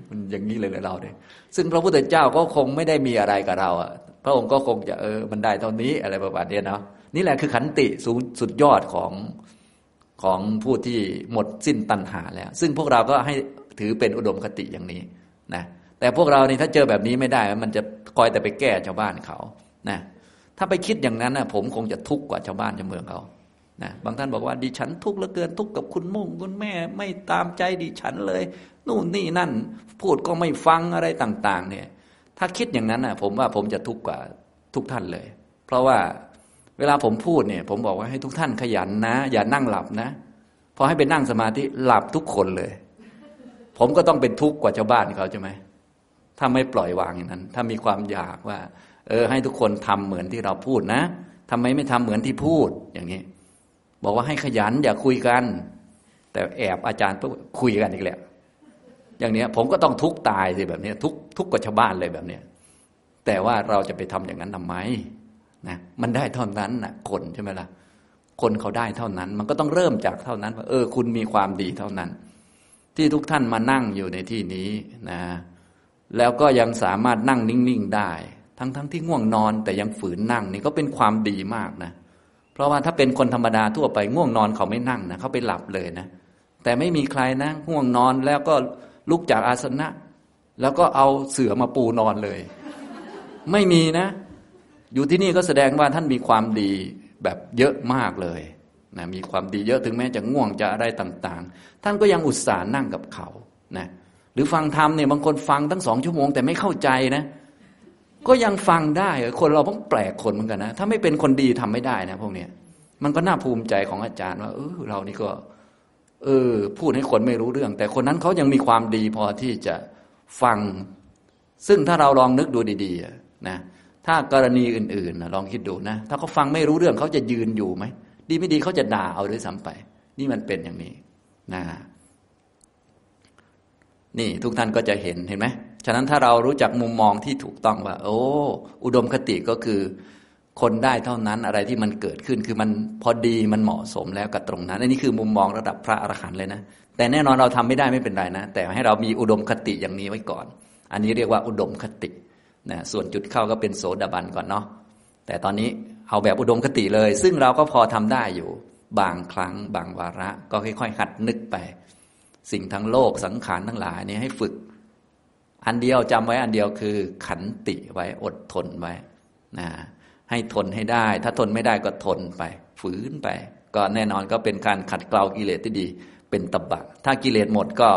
มันอย่างนี้เลยเลยเราเนี่ยซึ่งพระพุทธเจ้าก็คงไม่ได้มีอะไรกับเราอะพระองค์ก็คงจะเออมันได้เท่านี้อะไรประมาณนี้เนาะนี่แหละคือขันติสูงสุดยอดของของผู้ที่หมดสิ้นตัณหาแล้ว ซึ่งพวกเราก็ให้ถือเป็นอุดมคติอย่างนี้นะแต่พวกเรานี่ถ้าเจอแบบนี้ไม่ได้ มันจะคอยแต่ไปแก้ชาวบ้านเขานะถ้าไปคิดอย่างนั้นนะผมคงจะทุกข์กว่าชาวบ้านชาวเมืองเขา นะบางท่านบอกว่าดิฉันทุกข์เหลือเกินทุกข์กับคุณมุ่งคุณแม่ไม่ตามใจดิฉันเลย นู่นนี่นั่น พูดก็ไม่ฟังอะไรต่าง ๆ เนี่ย ถ้าคิดอย่างนั้นนะผมว่าผมจะทุกข์กว่าทุกท่านเลย เพราะว่าเวลาผมพูดเนี่ย ผมบอกว่าให้ทุกท่านขยันนะ อย่านั่งหลับนะพอให้ไปนั่งสมาธิหลับทุกคนเลย ผมก็ต้องเป็นทุกข์กว่าชาวบ้านเขาใช่ไหมถ้าไม่ปล่อยวางอย่างนั้น ถ้ามีความอยากว่า เออ ให้ทุกคนทำเหมือนที่เราพูดนะทำไมไม่ทำเหมือนที่พูดอย่างนี้ บอกว่าให้ขยันอย่าคุยกัน แต่แอบอาจารย์คุยกันอีกแล้วอย่างเนี้ยผมก็ต้องทุกตายสิแบบนี้ทุกทุกกว่าชาวบ้านเลยแบบเนี้ยแต่ว่าเราจะไปทำอย่างนั้นทำไมนะมันได้เท่านั้นนะคนใช่ไหมล่ะคนเขาได้เท่านั้น มันก็ต้องเริ่มจากเท่านั้นว่าเออ คุณมีความดีเท่านั้น ที่ทุกท่านมานั่งอยู่ในที่นี้นะ แล้วก็ยังสามารถนั่งนิ่งๆได้ ทั้งๆทที่ง่วงนอนแต่ยังฝืนนั่งนี่ก็เป็นความดีมากนะเพราะว่าถ้าเป็นคนธรรมดาทั่วไปง่วงนอนเขาไม่นั่งนะเขาไปหลับเลยนะ แต่ไม่มีใครนะง่วงนอนแล้วก็ลุกจากอาสนะ แล้วก็เอาเสือมาปูนอนเลย ไม่มีนะ อยู่ที่นี่ก็แสดงว่าท่านมีความดีแบบเยอะมากเลยนะมีความดีเยอะถึงแม้จะง่วงจะอะไรต่าง ๆ ท่านก็ยังอุตส่าห์นั่งกับเขานะหรือฟังธรรมเนี่ยบางคนฟังตั้งสองชั่วโมงแต่ไม่เข้าใจนะ ก็ยังฟังได้คนเราต้องแปลกคนเหมือนกันนะ ถ้าไม่เป็นคนดีทำไม่ได้นะพวกเนี้ยมันก็น่าภูมิใจของอาจารย์ว่าเออเรานี่ก็ เออ พูดให้คนไม่รู้เรื่อง แต่คนนั้นเขายังมีความดีพอที่จะฟัง ซึ่งถ้าเราลองนึกดูดีๆนะถ้ากรณีอื่นๆลองคิดดูนะถ้าเขาฟังไม่รู้เรื่องเขาจะยืนอยู่ไหมดีไม่ดีเขาจะด่าเอาด้วยซ้ำไป นี่มันเป็นอย่างนี้นะนี่ทุกท่านก็จะเห็นเห็นไหม ฉะนั้นถ้าเรารู้จักมุมมองที่ถูกต้องว่า โอ้ อุดมคติก็คือ คนได้เท่านั้นอะไรที่มันเกิดขึ้นคือมันพอดีมันเหมาะสมแล้วกับตรงนั้นอันนี้คือมุมมองระดับพระอรหันต์เลยนะ แต่แน่นอนเราทำไม่ได้ไม่เป็นไรนะ แต่ให้เรามีอุดมคติอย่างนี้ไว้ก่อน อันนี้เรียกว่าอุดมคตินะส่วนจุดเข้าก็เป็นโสดาบันก่อนเนาะแต่ตอนนี้เอาแบบอุดมคติเลย ซึ่งเราก็พอทำได้อยู่ บางครั้ง บางวาระ ก็ค่อยๆหัดนึกไป สิ่งทั้งโลกสังขารทั้งหลายนี้ให้ฝึก อันเดียวจำไว้อันเดียวคือ ขันติไว้อดทนไว้นะให้ทนให้ได้ ถ้าทนไม่ได้ก็ทนไป ฝืนไป ก็แน่นอนก็เป็นการขัดเกลากิเลสที่ดี เป็นตบะ ถ้ากิเลสหมดก็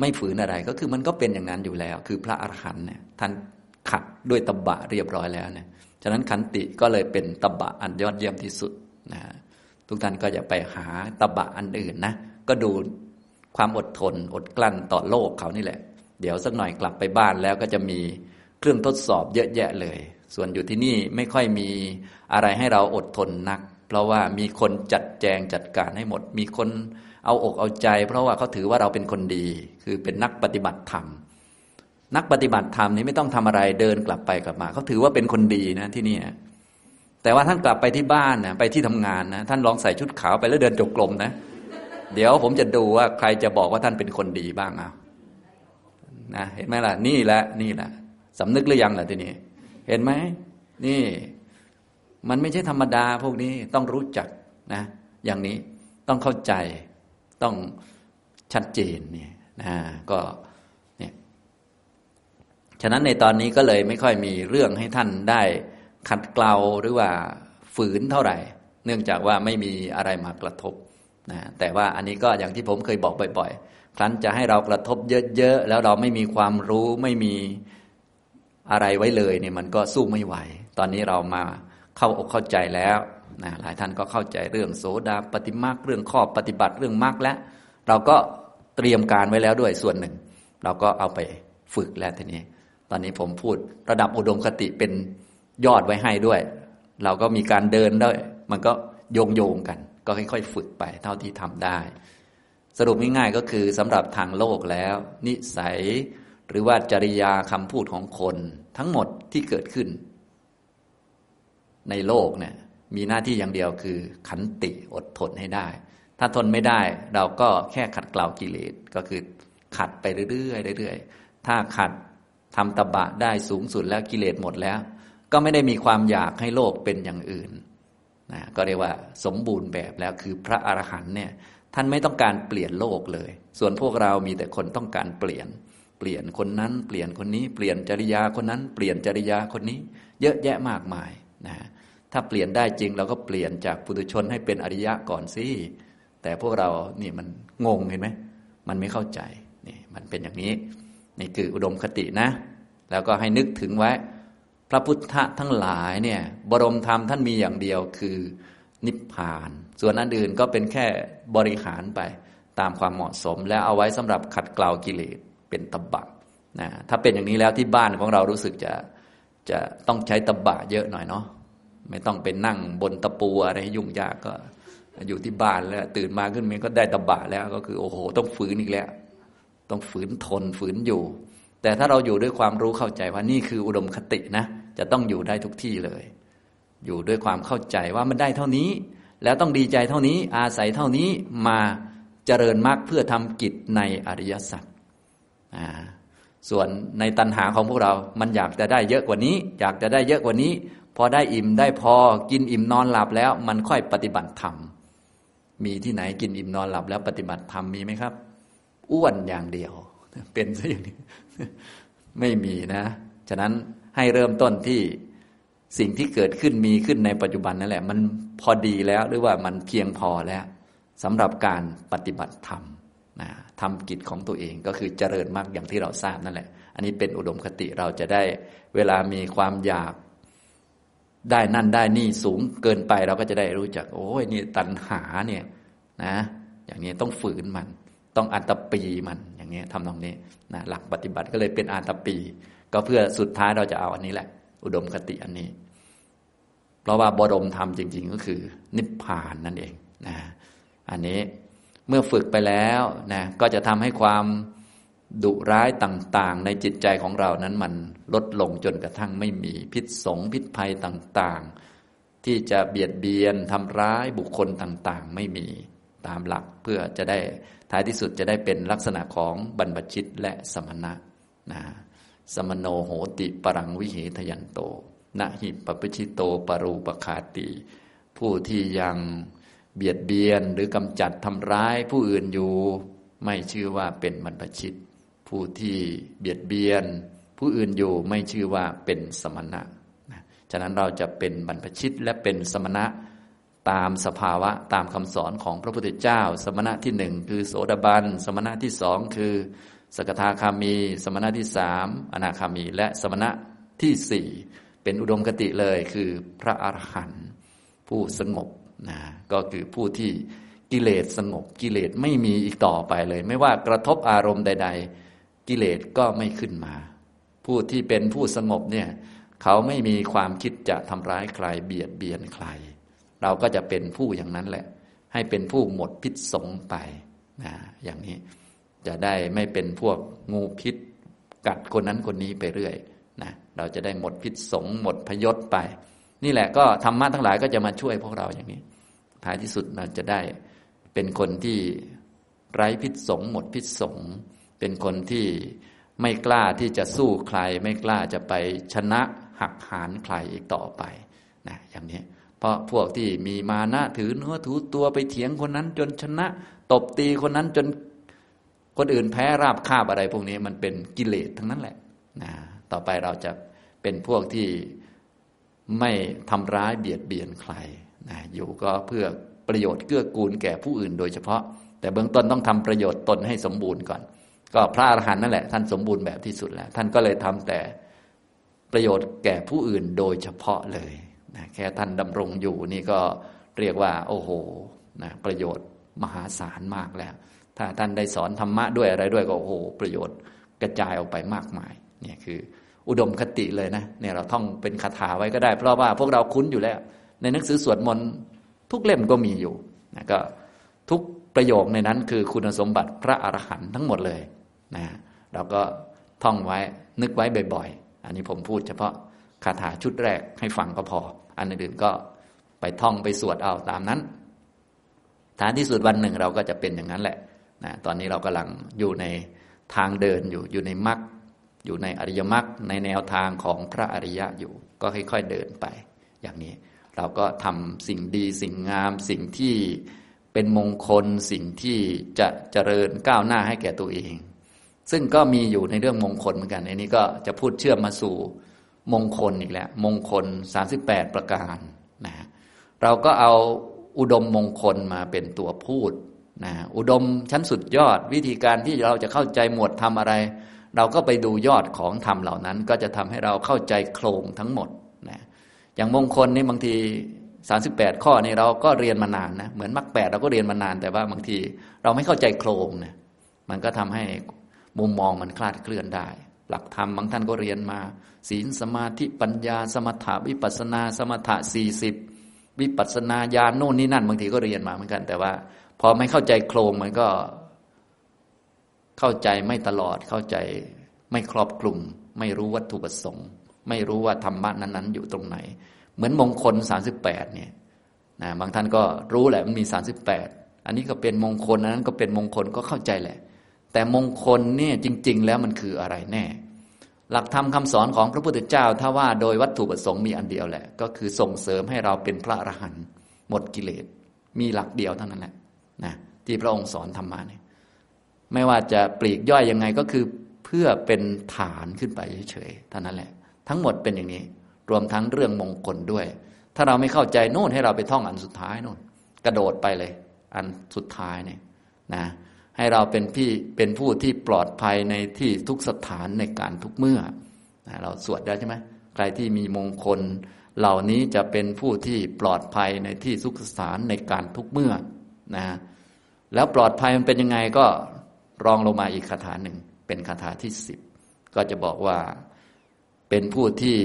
ไม่ฝืนอะไรก็คือมันก็เป็นอย่างนั้นอยู่แล้ว คือพระอรหันต์เนี่ยท่านขัดด้วยตบะเรียบร้อยแล้วเนี่ยฉะนั้นขันติก็เลยเป็นตบะอันยอดเยี่ยมที่สุดนะทุกท่านก็อย่าไปหาตบะอันอื่นนะก็ดูความอดทนอดกลั้นต่อโลกเขานี่แหละ เดี๋ยวสักหน่อยกลับไปบ้านแล้วก็จะมีเครื่องทดสอบเยอะแยะเลย ส่วนอยู่ที่นี่ไม่ค่อยมีอะไรให้เราอดทนนัก เพราะว่ามีคนจัดแจงจัดการให้หมด มีคนเอาอกเอาใจ เพราะว่าเขาถือว่าเราเป็นคนดี คือเป็นนักปฏิบัติธรรม นักปฏิบัติธรรมนี้ไม่ต้องทำอะไรเดินกลับไปกลับมา เขาถือว่าเป็นคนดีนะที่นี่แต่ว่าท่านกลับไปที่บ้านนะไปที่ทำงานนะท่านลองใส่ชุดขาวไปแล้วเดินจงกรมนะ เดี๋ยวผมจะดูว่าใครจะบอกว่าท่านเป็นคนดีบ้างเอา นะเห็นไหมล่ะ นี่แหละนี่แหละสำนึกหรือยังล่ะทีนี้ เห็นไหมนี่ มันไม่ใช่ธรรมดาพวกนี้ต้องรู้จักนะ อย่างนี้ต้องเข้าใจต้องชัดเจนเนี่ยนะก็เนี่ยฉะนั้นในตอนนี้ก็เลยไม่ค่อยมีเรื่องให้ท่านได้ขัดเกลาหรือว่าฝืนเท่าไหร่ เนื่องจากว่าไม่มีอะไรมากระทบนะแต่ว่าอันนี้ก็อย่างที่ผมเคยบอกบ่อย ๆ ครั้นจะให้เรากระทบเยอะๆแล้วเราไม่มีความรู้ไม่มีอะไรไว้เลยเนี่ยมันก็สู้ไม่ไหว ตอนนี้เรามาเข้าอกเข้าใจแล้วนะหลายท่านก็เข้าใจเรื่องโสดาปฏิมาเรื่องข้อปฏิบัติเรื่องมรรคแล้วเราก็เตรียมการไว้แล้วด้วยส่วนหนึ่ง เราก็เอาไปฝึกแล้วทีนี้ ตอนนี้ผมพูดระดับอุดมคติเป็นยอดไว้ให้ด้วย เราก็มีการเดินด้วย มันก็โยงโยงกัน ก็ค่อยๆ ฝึกไปเท่าที่ทำได้ สรุปง่ายๆก็คือสำหรับทางโลกแล้ว นิสัย หรือว่าจริยาคำพูดของคน ทั้งหมดที่เกิดขึ้น ในโลกเนี่ยมีหน้าที่อย่างเดียวคือ ขันติอดทนให้ได้ ถ้าทนไม่ได้เราก็แค่ขัดเกลากิเลสก็คือขัดไปเรื่อยๆเรื่อยๆถ้าขัดทำตบะได้สูงสุดแล้วกิเลสหมดแล้ว ก็ไม่ได้มีความอยากให้โลกเป็นอย่างอื่นนะก็เรียกว่าสมบูรณ์แบบแล้วคือพระอรหันต์เนี่ย ท่านไม่ต้องการเปลี่ยนโลกเลย ส่วนพวกเรามีแต่คนต้องการเปลี่ยน เปลี่ยนคนนั้น เปลี่ยนคนนี้ เปลี่ยนจริยาคนนั้น เปลี่ยนจริยาคนนี้ เยอะแยะมากมายนะถ้าเปลี่ยนได้จริงเราก็เปลี่ยนจากปุถุชนให้เป็นอริยะก่อนสิแต่พวกเรานี่มันงงเห็นไหมมันไม่เข้าใจนี่มันเป็นอย่างนี้ นี่คืออุดมคตินะ แล้วก็ให้นึกถึงไว้ พระพุทธทั้งหลายเนี่ยบรมธรรมท่านมีอย่างเดียวคือนิพพาน ส่วนอันอื่นก็เป็นแค่บริหารไปตามความเหมาะสม แล้วเอาไว้สำหรับขัดเกลากิเลสเป็นตบะนะถ้าเป็นอย่างนี้แล้วที่บ้านของเรารู้สึกจะจะต้องใช้ตบะเยอะหน่อยเนาะไม่ต้องเป็นนั่งบนตะปูอะไรยุ่งยากก็อยู่ที่บ้านแล้ว ตื่นมาขึ้นมาก็ได้ตบะแล้วก็คือ โอ้โห ต้องฝืนอีกแล้ว ต้องฝืนทนฝืนอยู่ แต่ถ้าเราอยู่ด้วยความรู้เข้าใจว่านี่คืออุดมคตินะ จะต้องอยู่ได้ทุกที่เลย อยู่ด้วยความเข้าใจว่ามันได้เท่านี้ แล้วต้องดีใจเท่านี้อาศัยเท่านี้มาเจริญมรรคเพื่อทำกิจในอริยสัจส่วนในตัณหาของพวกเรา มันอยากจะได้เยอะกว่านี้ อยากจะได้เยอะกว่านี้ พอได้อิ่มได้พอกินอิ่มนอนหลับแล้ว มันค่อยปฏิบัติธรรม มีที่ไหนกินอิ่มนอนหลับแล้วปฏิบัติธรรมมีไหมครับ อ้วนอย่างเดียว เป็นซะอย่างนี้ ไม่มีนะ ฉะนั้นให้เริ่มต้นที่ สิ่งที่เกิดขึ้นมีขึ้นในปัจจุบันนั่นแหละ มันพอดีแล้วหรือว่ามันเพียงพอแล้วสำหรับการปฏิบัติธรรมนะทำกิจของตัวเองก็คือเจริญมากอย่างที่เราทราบนั่นแหละ อันนี้เป็นอุดมคติเราจะได้เวลามีความอยากได้นั่นได้นี่สูงเกินไปเราก็จะได้รู้จัก โอ้ยนี่ตัณหาเนี่ยนะ อย่างนี้ต้องฝืนมัน ต้องอัตปีมันอย่างนี้ทำตรงนี้นะหลักปฏิบัติก็เลยเป็นอัตปี ก็เพื่อสุดท้ายเราจะเอาอันนี้แหละ อุดมคติอันนี้ เพราะว่าบรมธรรมจริง ๆ ก็คือ นิพพานนั่นเองนะอันนี้เมื่อฝึกไปแล้วนะก็จะทำให้ความดุร้ายต่าง ๆ ในจิตใจของเรานั้นมันลดลงจนกระทั่งไม่มีพิษสงพิษภัยต่างๆ ที่จะเบียดเบียนทำร้ายบุคคลต่างๆ ไม่มีตามหลักเพื่อจะได้ท้ายที่สุดจะได้เป็นลักษณะของบรรพชิตและสมณะนะ สมโนโหติปรังวิเหทยันโตนะหิปปิชิโตปรูปคาติ ผู้ที่ยังเบียดเบียนหรือกำจัดทำร้ายผู้อื่นอยู่ ไม่ชื่อว่าเป็นบรรพชิต ผู้ที่เบียดเบียน ผู้อื่นอยู่ไม่ชื่อว่าเป็นสมณะนะฉะนั้นเราจะเป็นบรรพชิตและเป็นสมณะตามสภาวะตามคำสอนของพระพุทธเจ้า สมณะที่หนึ่งคือโสดาบัน สมณะที่สองคือ สกทาคามี สมณะที่สามอนาคามี และสมณะที่สี่เป็นอุดมคติเลยคือพระอรหันต์ผู้สงบนะก็คือผู้ที่กิเลสสงบกิเลสไม่มีอีกต่อไปเลย ไม่ว่ากระทบอารมณ์ใด ๆ กิเลสก็ไม่ขึ้นมา ผู้ที่เป็นผู้สงบเนี่ยเขาไม่มีความคิดจะทำร้ายใครเบียดเบียนใคร เราก็จะเป็นผู้อย่างนั้นแหละ ให้เป็นผู้หมดพิษสงไปนะอย่างนี้ จะได้ไม่เป็นพวกงูพิษ กัดคนนั้นคนนี้ไปเรื่อยนะเราจะได้หมดพิษสงหมดพยศไป นี่แหละก็ธรรมะทั้งหลายก็จะมาช่วยพวกเราอย่างนี้ ท้ายที่สุดเราจะได้เป็นคนที่ไร้พิษสงหมดพิษสงเป็นคนที่ไม่กล้าที่จะสู้ใคร ไม่กล้าจะไปชนะหักหานใครอีกต่อไปนะอย่างนี้เพราะพวกที่มีมานะถือเนื้อถือตัวไปเถียงคนนั้นจนชนะ ตบตีคนนั้นจน คนอื่นแพ้ราบคาบอะไร พวกนี้มันเป็นกิเลสทั้งนั้นแหละนะต่อไปเราจะเป็นพวกที่ไม่ทำร้ายเบียดเบียนใครนะอยู่ก็เพื่อประโยชน์เกื้อกูลแก่ผู้อื่นโดยเฉพาะ แต่เบื้องต้นต้องทำประโยชน์ตนให้สมบูรณ์ก่อน ก็พระอรหันต์นั่นแหละ ท่านสมบูรณ์แบบที่สุดแล้ว ท่านก็เลยทำแต่ประโยชน์แก่ผู้อื่นโดยเฉพาะเลยนะแค่ท่านดำรงอยู่นี่ก็เรียกว่า โอ้โหนะประโยชน์มหาศาลมากแล้ว ถ้าท่านได้สอนธรรมะด้วยอะไรด้วยก็โอ้โหประโยชน์กระจายออกไปมากมายเนี่ยคือ อุดมคติเลยนะเนี่ยเราท่องเป็นคาถาไว้ก็ได้ เพราะว่าพวกเราคุ้นอยู่แล้ว ในหนังสือสวดมนต์ทุกเล่มก็มีอยู่นะก็ทุกประโยคในนั้นคือคุณสมบัติพระอรหันต์ทั้งหมดเลยนะเราก็ท่องไว้นึกไว้บ่อยๆ อันนี้ผมพูดเฉพาะคาถาชุดแรกให้ฟังก็พอ อันอื่นก็ไปท่องไปสวดเอาตามนั้นท้ายที่สุดวันหนึ่งเราก็จะเป็นอย่างนั้นแหละ นะตอนนี้เรากำลังอยู่ในทางเดินอยู่อยู่ในมรรคอยู่ในอริยมรรคในแนวทางของพระอริยะอยู่ ก็ค่อยๆเดินไป อย่างนี้เราก็ทำสิ่งดีสิ่งงาม สิ่งที่เป็นมงคลสิ่งที่จะเจริญก้าวหน้าให้แก่ตัวเอง ซึ่งก็มีอยู่ในเรื่องมงคลเหมือนกันในนี้ก็จะพูดเชื่อมมาสู่มงคลอีกแล้วมงคล 38 ประการนะเราก็เอาอุดมมงคลมาเป็นตัวพูด นะอุดมชั้นสุดยอดวิธีการที่เราจะเข้าใจหมวดทำอะไร เราก็ไปดูยอดของธรรมเหล่านั้น ก็จะทำให้เราเข้าใจโครงทั้งหมดนะอย่างมงคลนี่บางทีสาสิบแปดข้อนี่เราก็เรียนมานานนะเหมือนมรรคแปดเราก็เรียนมานาน แต่ว่าบางทีเราไม่เข้าใจโครงเนี่ยมันก็ทำให้มุมมองมันคลาดเคลื่อนได้ หลักธรรมบางท่านก็เรียนมา ศีลสมาธิปัญญา สมถะวิปัสนา สมถะสี่สิบวิปัสนาญาณโน่นนี่นั่นบางทีก็เรียนมาเหมือนกันแต่ว่า พอไม่เข้าใจโครงมันก็ เข้าใจไม่ตลอด เข้าใจไม่ครอบคลุม ไม่รู้วัตถุประสงค์ ไม่รู้ว่าธรรมะนั้นๆ อยู่ตรงไหน เหมือนมงคลสาสิบแปดเนี่ยนะบางท่านก็รู้แหละมันมีสาสิบแปดอันนี้ก็เป็นมงคลอันนั้นก็เป็นมงคลก็เข้าใจแหละ แต่มงคลเนี่ยจริง ๆ แล้วมันคืออะไรแน่ หลักธรรมคาสอนของพระพุทธเจ้า ถ้าว่าโดยวัตถุประสงค์มีอันเดียวแหละ ก็คือส่งเสริมให้เราเป็นพระอรหันต์หมดกิเลสมีหลักเดียวเท่านั้นแหละ นะที่พระองค์สอนธรรมะเนี่ยไม่ว่าจะปลีกย่อยยังไงก็คือเพื่อเป็นฐานขึ้นไปเฉยๆเท่านั้นแหละ ทั้งหมดเป็นอย่างนี้ รวมทั้งเรื่องมงคลด้วย ถ้าเราไม่เข้าใจโน่นให้เราไปท่องอันสุดท้ายโน่นกระโดดไปเลย อันสุดท้ายเนี่ยนะให้เราเป็นพี่เป็นผู้ที่ปลอดภัยในที่ทุกสถานในการทุกเมื่อนะเราสวดได้ใช่ไหมใครที่มีมงคล เหล่านี้จะเป็นผู้ที่ปลอดภัยในที่ทุกสถานในการทุกเมื่อ นะแล้วปลอดภัยมันเป็นยังไงก็รองลงมาอีกคาถาหนึ่ง เป็นคาถาที่สิบก็จะบอกว่าเป็นผู้ที่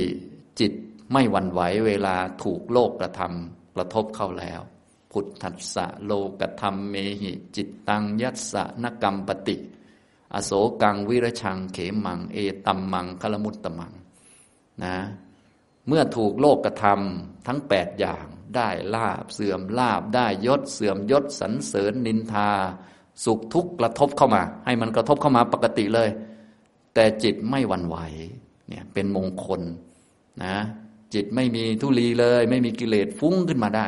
จิตไม่หวั่นไหวเวลาถูกโลกกระทำกระทบเข้าแล้ว พุทธัสสะโลกธรรมเมหิ จิตตังยัสสะนกรรมปติ อโศกังวิรชังเขมัง เอตัมมังคลมุตตมังนะเมื่อถูกโลกกระทำทั้งแปดอย่าง ได้ลาบเสื่อมลาบได้ยศเสื่อมยศสันเสริญนินทา สุขทุกข์กระทบเข้ามา ให้มันกระทบเข้ามาปกติเลย แต่จิตไม่หวั่นไหวเนี่ยเป็นมงคลนะจิตไม่มีทุลีเลย ไม่มีกิเลสฟุ้งขึ้นมาได้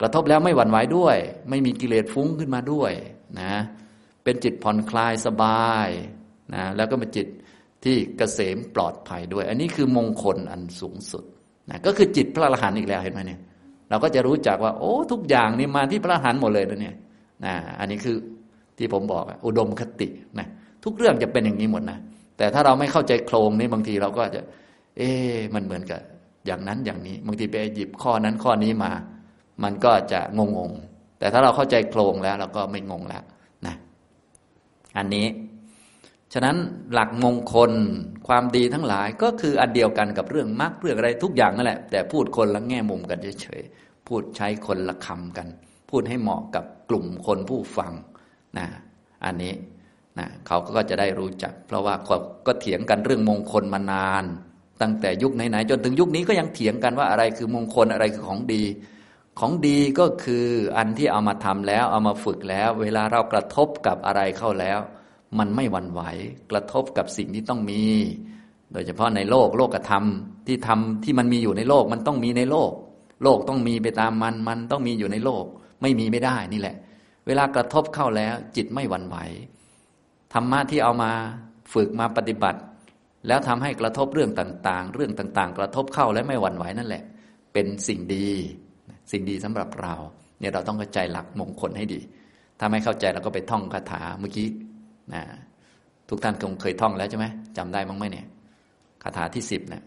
กระทบแล้วไม่หวั่นไหวด้วย ไม่มีกิเลสฟุ้งขึ้นมาด้วยนะเป็นจิตผ่อนคลายสบายนะแล้วก็เป็นจิตที่เกษมปลอดภัยด้วย อันนี้คือมงคลอันสูงสุดนะก็คือจิตพระอรหันต์อีกแล้วเห็นไหมเนี่ย เราก็จะรู้จักว่า โอ้ทุกอย่างนี่มาที่พระหันต์หมดเลยนะเนี่ยนะอันนี้คือที่ผมบอกอุดมคตินะทุกเรื่องจะเป็นอย่างนี้หมดนะแต่ถ้าเราไม่เข้าใจโครงนี้บางทีเราก็จะ เอ๊มันเหมือนกับ อย่างนั้นอย่างนี้ บางทีไปหยิบข้อนั้นข้อนี้มา มันก็จะงงงแต่ถ้าเราเข้าใจโครงแล้ว เราก็ไม่งงแล้วนะ อันนี้ ฉะนั้นหลักมงคลความดีทั้งหลายก็คืออันเดียวกันกับเรื่องมรรคเรื่องอะไรทุกอย่างนั่นแหละ แต่พูดคนละแง่มุมกันเฉยๆพูดใช้คนละคำกัน พูดให้เหมาะกับกลุ่มคนผู้ฟังนะอันนี้นะเขาก็จะได้รู้จัก เพราะว่าก็เถียงกันเรื่องมงคลมานาน ตั้งแต่ยุคไหนๆจนถึงยุคนี้ก็ยังเถียงกันว่าอะไรคือมงคลอะไรคือของดี ของดีก็คืออันที่เอามาทำแล้ว เอามาฝึกแล้ว เวลาเรากระทบกับอะไรเข้าแล้ว มันไม่หวั่นไหวกระทบกับสิ่งที่ต้องมี โดยเฉพาะในโลกโลกธรรมที่ทำที่มันมีอยู่ในโลกมันต้องมีในโลก โลกต้องมีไปตามมันมันต้องมีอยู่ในโลก ไม่มีไม่ได้นี่แหละ เวลากระทบเข้าแล้ว จิตไม่หวั่นไหวธรรมะที่เอามาฝึกมาปฏิบัติ แล้วทำให้กระทบเรื่องต่างๆ เรื่องต่างๆ กระทบเข้าและไม่หวั่นไหวนั่นแหละ เป็นสิ่งดีสิ่งดีสำหรับเรา เนี่ยเราต้องเข้าใจหลักมงคลให้ดี ถ้าไม่เข้าใจเราก็ไปท่องคาถาเมื่อกี้ นะทุกท่านคงเคยท่องแล้วใช่ไหมจำได้มั้งไหมเนี่ยคาถาที่สิบเนะี่ย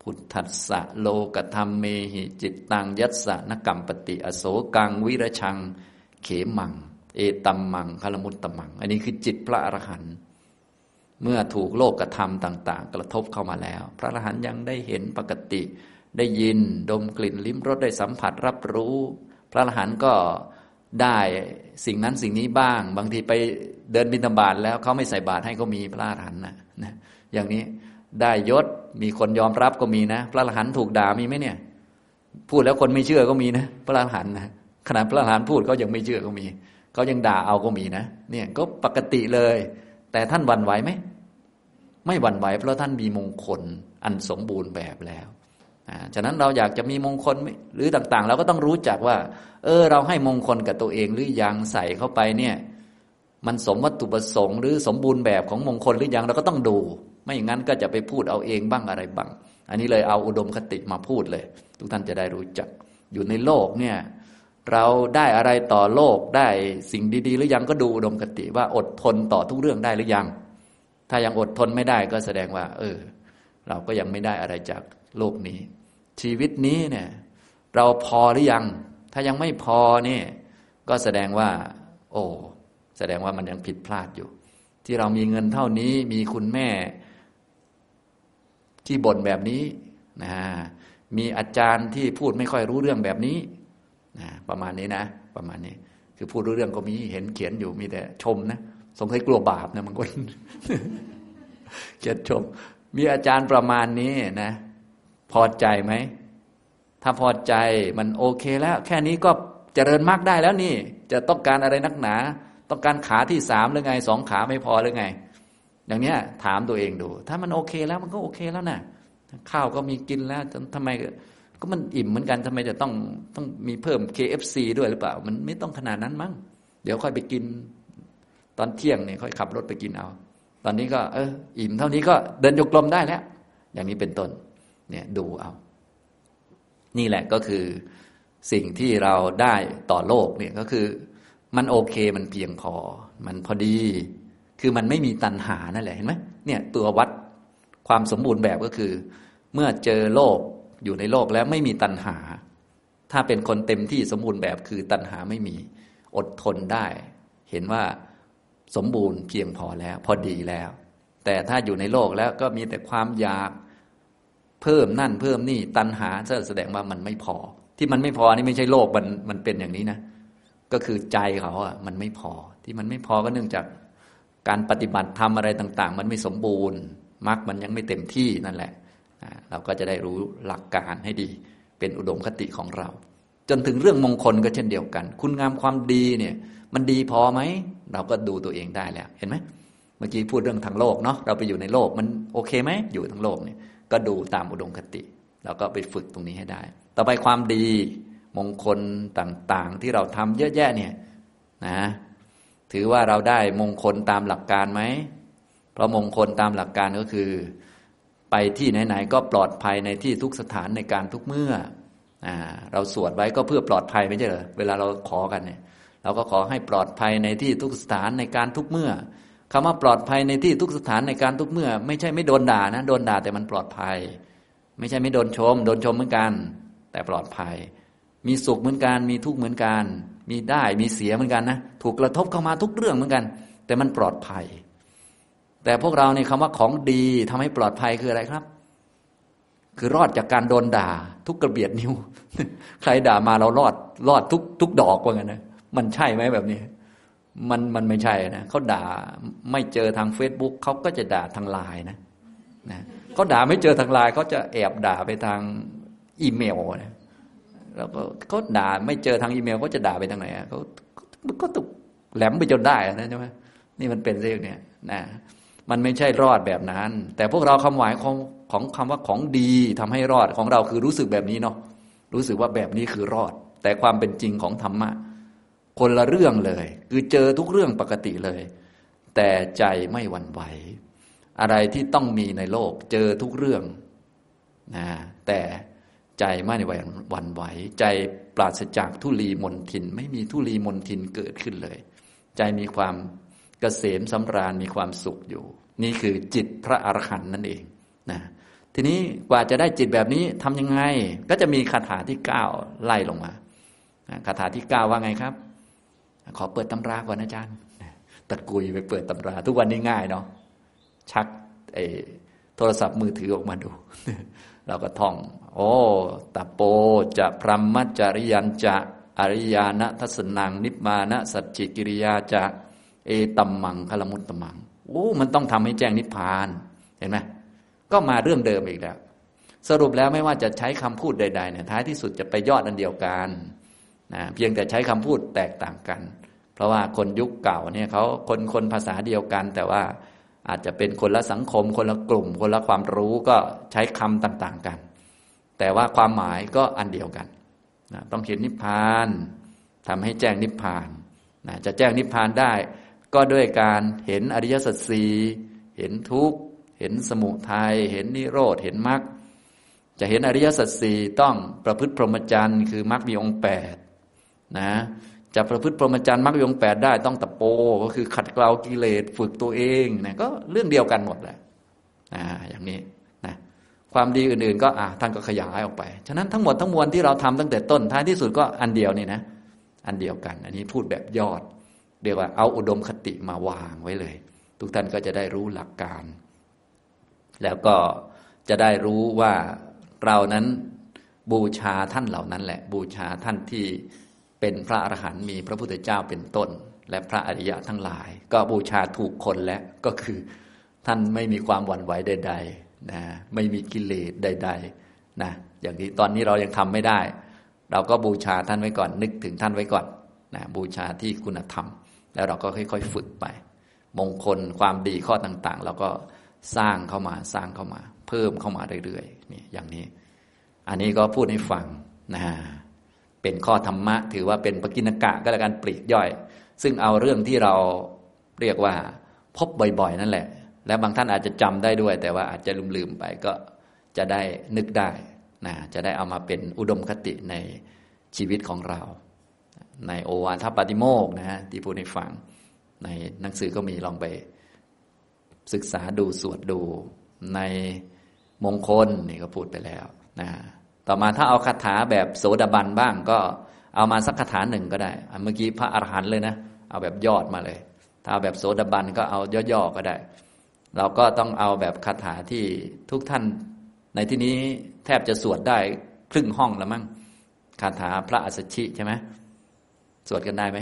พุทธัสสะโลกธรรมเมหิจิตตังยัสสะนกรรมปฏิอโศกังวิรชัง เขมัง เอตัมมังคลมุตตมัง อันนี้คือจิตพระอรหันต์เมื่อถูกโลกกระทำต่าง ๆ กระทบเข้ามาแล้ว พระอรหันต์ยังได้เห็นปกติ ได้ยินดมกลิ่นลิ้มรสได้สัมผัสรับรู้ พระอรหันต์ก็ ได้สิ่งนั้นสิ่งนี้บ้าง บางทีไปเดินบิณฑบาตแล้วเขาไม่ใส่บาตรให้ก็มีพระอรหันต์นะนะอย่างนี้ได้ยศมีคนยอมรับก็มีนะ พระอรหันต์ถูกด่ามีไหมเนี่ย พูดแล้วคนไม่เชื่อก็มีนะ พระอรหันต์นะขนาดพระอรหันต์พูดเขายังไม่เชื่อก็มีเขายังด่าเอาก็มีนะ เนี่ยก็ปกติเลย แต่ท่านวันไหวไหมไม่หวั่นไหวเพราะท่านมีมงคลอันสมบูรณ์แบบแล้ว ฉะนั้นเราอยากจะมีมงคลหรือต่างๆ เราก็ต้องรู้จักว่า เออ เราให้มงคลกับตัวเองหรือยังใส่เข้าไปเนี่ย มันสมวัตถุประสงค์หรือสมบูรณ์แบบของมงคลหรือยังเราก็ต้องดู ไม่อย่างนั้นก็จะไปพูดเอาเองบ้างอะไรบ้าง อันนี้เลยเอาอุดมคติมาพูดเลย ทุกท่านจะได้รู้จัก อยู่ในโลกเนี่ย เราได้อะไรต่อโลกได้สิ่งดีๆ หรือยังก็ดูอุดมคติว่าอดทนต่อทุกเรื่องได้หรือยัง ถ้ายังอดทนไม่ได้ก็แสดงว่า เออ เราก็ยังไม่ได้อะไรจากโลกนี้ ชีวิตนี้เนี่ย เราพอหรือยัง ถ้ายังไม่พอเนี่ยก็แสดงว่า โอ้แสดงว่ามันยังผิดพลาดอยู่ ที่เรามีเงินเท่านี้มีคุณแม่ที่บ่นแบบนี้นะมีอาจารย์ที่พูดไม่ค่อยรู้เรื่องแบบนี้นะประมาณนี้นะ ประมาณนี้ คือพูดรู้เรื่องก็มีเห็นเขียนอยู่มีแต่ชมนะสงสัยกลัวบาปนะบางคนเขียนชม มีอาจารย์ประมาณนี้นะ พอใจไหม ถ้าพอใจมันโอเคแล้ว แค่นี้ก็เจริญมากได้แล้วนี่ จะต้องการอะไรนักหนา ต้องการขาที่สามหรือไงสองขาไม่พอหรือไง อย่างเนี้ย ถามตัวเองดู ถ้ามันโอเคแล้วมันก็โอเคแล้วนะข้าวก็มีกินแล้วทำไมก็มันอิ่มเหมือนกันทำไมจะต้องต้องมีเพิ่ม KFC ด้วยหรือเปล่า มันไม่ต้องขนาดนั้นมั้งเดี๋ยวค่อยไปกิน ตอนเที่ยงเนี่ยค่อยขับรถไปกินเอา ตอนนี้ก็เอออิ่มเท่านี้ก็เดินโยกลมได้แล้ว อย่างนี้เป็นต้น เนี่ยดูเอานี่แหละก็คือสิ่งที่เราได้ต่อโลกเนี่ยก็คือ มันโอเคมันเพียงพอ มันพอดี คือมันไม่มีตัณหานั่นแหละเห็นไหมเนี่ยตัววัดความสมบูรณ์แบบก็คือ เมื่อเจอโลกอยู่ในโลกแล้วไม่มีตัณหา ถ้าเป็นคนเต็มที่สมบูรณ์แบบคือตัณหาไม่มีอดทนได้ เห็นว่าสมบูรณ์เพียงพอแล้ว พอดีแล้ว แต่ถ้าอยู่ในโลกแล้วก็มีแต่ความอยาก เพิ่มนั่นเพิ่มนี่ตันหาแสดงว่ามันไม่พอ ที่มันไม่พอนี่ไม่ใช่โลกมันมันเป็นอย่างนี้นะ ก็คือใจเขาอะมันไม่พอ ที่มันไม่พอก็เนื่องจากการปฏิบัติทำอะไรต่าง ๆ มันไม่สมบูรณ์มรรคมันยังไม่เต็มที่นั่นแหละ เราก็จะได้รู้หลักการให้ดี เป็นอุดมคติของเรา จนถึงเรื่องมงคลก็เช่นเดียวกัน คุณงามความดีเนี่ย มันดีพอไหม เราก็ดูตัวเองได้แล้ว เห็นไหมเมื่อกี้พูดเรื่องทางโลกเนาะเราไปอยู่ในโลกมันโอเคไหมอยู่ทั้งโลกเนี่ย ก็ดูตามอุดมคติแล้วก็ไปฝึกตรงนี้ให้ได้ ต่อไปความดีมงคลต่างๆ ที่เราทำเยอะแยะเนี่ยนะถือว่าเราได้มงคลตามหลักการไหม เพราะมงคลตามหลักการก็คือ ไปที่ไหนๆก็ปลอดภัยในที่ทุกสถานในการทุกเมื่อเราสวดไว้ก็เพื่อปลอดภัยไม่ใช่เหรอเวลาเราขอกันเนี่ย เราก็ขอให้ปลอดภัยในที่ทุกสถานในการทุกเมื่อ คำว่าปลอดภัยในที่ทุกสถานในการทุกเมื่อ ไม่ใช่ไม่โดนด่านะโดนด่าแต่มันปลอดภัย ไม่ใช่ไม่โดนชม โดนชมเหมือนกัน แต่ปลอดภัย มีสุขเหมือนกัน มีทุกข์เหมือนกัน มีได้มีเสียเหมือนกันนะถูกกระทบเข้ามาทุกเรื่องเหมือนกัน แต่มันปลอดภัย แต่พวกเราในคำว่าของดีทำให้ปลอดภัยคืออะไรครับ คือรอดจากการโดนด่า ทุกกระเบียดนิ้ว ใครด่ามาเรารอดรอดทุกทุกดอกว่างั้นนะมันใช่ไหมแบบนี้ มันมันไม่ใช่นะเขาด่าไม่เจอทางเฟซบุ๊กเขาก็จะด่าทางไลน์นะนะเขาด่าไม่เจอทางไลน์เขาจะแอบด่าไปทางอีเมลนะแล้วก็เขาด่าไม่เจอทางอีเมลเขาจะด่าไปทางไหนเขาก็ตุกแหลมไปจนได้นะใช่ไหมนี่มันเป็นเรื่องเนี่ยนะมันไม่ใช่รอดแบบนั้น แต่พวกเราคำหมายของของคำว่าของดีทำให้รอดของเราคือรู้สึกแบบนี้เนาะรู้สึกว่าแบบนี้คือรอด แต่ความเป็นจริงของธรรมะ คนละเรื่องเลย คือเจอทุกเรื่องปกติเลย แต่ใจไม่หวั่นไหว อะไรที่ต้องมีในโลก เจอทุกเรื่องนะแต่ใจไม่หวั่นไหว ใจปราศจากทุลีมนทิน ไม่มีทุลีมนทินเกิดขึ้นเลย ใจมีความเกษมสำราญมีความสุขอยู่ นี่คือจิตพระอรหันต์นั่นเองนะทีนี้กว่าจะได้จิตแบบนี้ทำยังไง ก็จะมีคาถาที่เก้าไล่ลงมาคาถาที่เก้าว่าไงครับ ขอเปิดตำราก่อนอาจารย์ ตะกุยไปเปิดตำรา ทุกวันนี้ง่ายเนาะชักไอ้โทรศัพท์มือถือออกมาดู เราก็ท่อง โอ้ตะโปจะพรหมจริยันจะอริยานะทัศนัง นิพมานะสัจจิกิริยาจะเอตัมมังคลมุตตมังโอ้มันต้องทำให้แจ้งนิพพานเห็นไหมก็มาเรื่องเดิมอีกแล้ว สรุปแล้วไม่ว่าจะใช้คำพูดใดๆเนี่ยท้ายที่สุดจะไปยอดอันเดียวกัน นะเพียงแต่ใช้คำพูดแตกต่างกัน เพราะว่าคนยุคเก่าเนี่ยเขาคนคนภาษาเดียวกัน แต่ว่าอาจจะเป็นคนละสังคม คนละกลุ่ม คนละความรู้ก็ใช้คำต่างๆกัน แต่ว่าความหมายก็อันเดียวกันนะต้องเห็นนิพพานทำให้แจ้งนิพพานนะจะแจ้งนิพพานได้ ก็ด้วยการเห็นอริยสัจสีเห็นทุกข์เห็นสมุทัยเห็นนิโรธเห็นมรรคจะเห็นอริยสัจสี่ต้องประพฤติพรหมจรรย์คือมรรคมีองค์แปด นะจะประพฤติพรหมจรรย์มรรคมีองแปดได้ต้องตะโปก็คือขัดเกลากิเลสฝึกตัวเองนะก็เรื่องเดียวกันหมดแหละนะอย่างนี้นะความดีอื่นๆ ก็อะท่านก็ขยายออกไป ฉะนั้นทั้งหมดทั้งมวลที่เราทำตั้งแต่ต้นท้ายที่สุดก็อันเดียวนี่นะ อันเดียวกัน อันนี้พูดแบบยอดเรียกว่าเอาอุดมคติมาวางไว้เลย ทุกท่านก็จะได้รู้หลักการ แล้วก็จะได้รู้ว่าเรานั้นบูชาท่านเหล่านั้นแหละ บูชาท่านที่ เป็นพระอรหันต์มีพระพุทธเจ้าเป็นต้น และพระอริยะทั้งหลาย ก็บูชาถูกคนแล้วก็คือ ท่านไม่มีความหวั่นไหวใดๆนะไม่มีกิเลสใดๆนะอย่างที่ตอนนี้เรายังทำไม่ได้ เราก็บูชาท่านไว้ก่อนนึกถึงท่านไว้ก่อนนะบูชาที่คุณธรรม แล้วเราก็ค่อย ๆ ฝึกไป มงคลความดีข้อต่างๆ เราก็สร้างเข้ามาสร้างเข้ามา เพิ่มเข้ามาเรื่อยๆนี่อย่างนี้ อันนี้ก็พูดให้ฟังนะฮะ เป็นข้อธรรมะ ถือว่าเป็นปกิณกะก็แล้วกันปลีกย่อย ซึ่งเอาเรื่องที่เราเรียกว่าพบบ่อยๆ นั่นแหละ และบางท่านอาจจะจำได้ด้วย แต่ว่าอาจจะลืมๆไปก็จะได้นึกได้นะจะได้เอามาเป็นอุดมคติในชีวิตของเรา ในโอวาทปาติโมกนะฮะที่พูดให้ฟัง ในหนังสือก็มีลองไป ศึกษาดูสวดดูในมงคลนี่ก็พูดไปแล้วนะ ต่อมาถ้าเอาคาถาแบบโสดาบันบ้างก็เอามาสักคาถาหนึ่งก็ได้เมื่อกี้พระอรหันต์เลยนะ เอาแบบยอดมาเลย ถ้าเอาแบบโสดาบันก็เอาย่อๆก็ได้ เราก็ต้องเอาแบบคาถาที่ทุกท่าน ในที่นี้แทบจะสวดได้ครึ่งห้องแล้วมั้งคาถาพระอัสสชิใช่ไหมสวดกันได้ไหม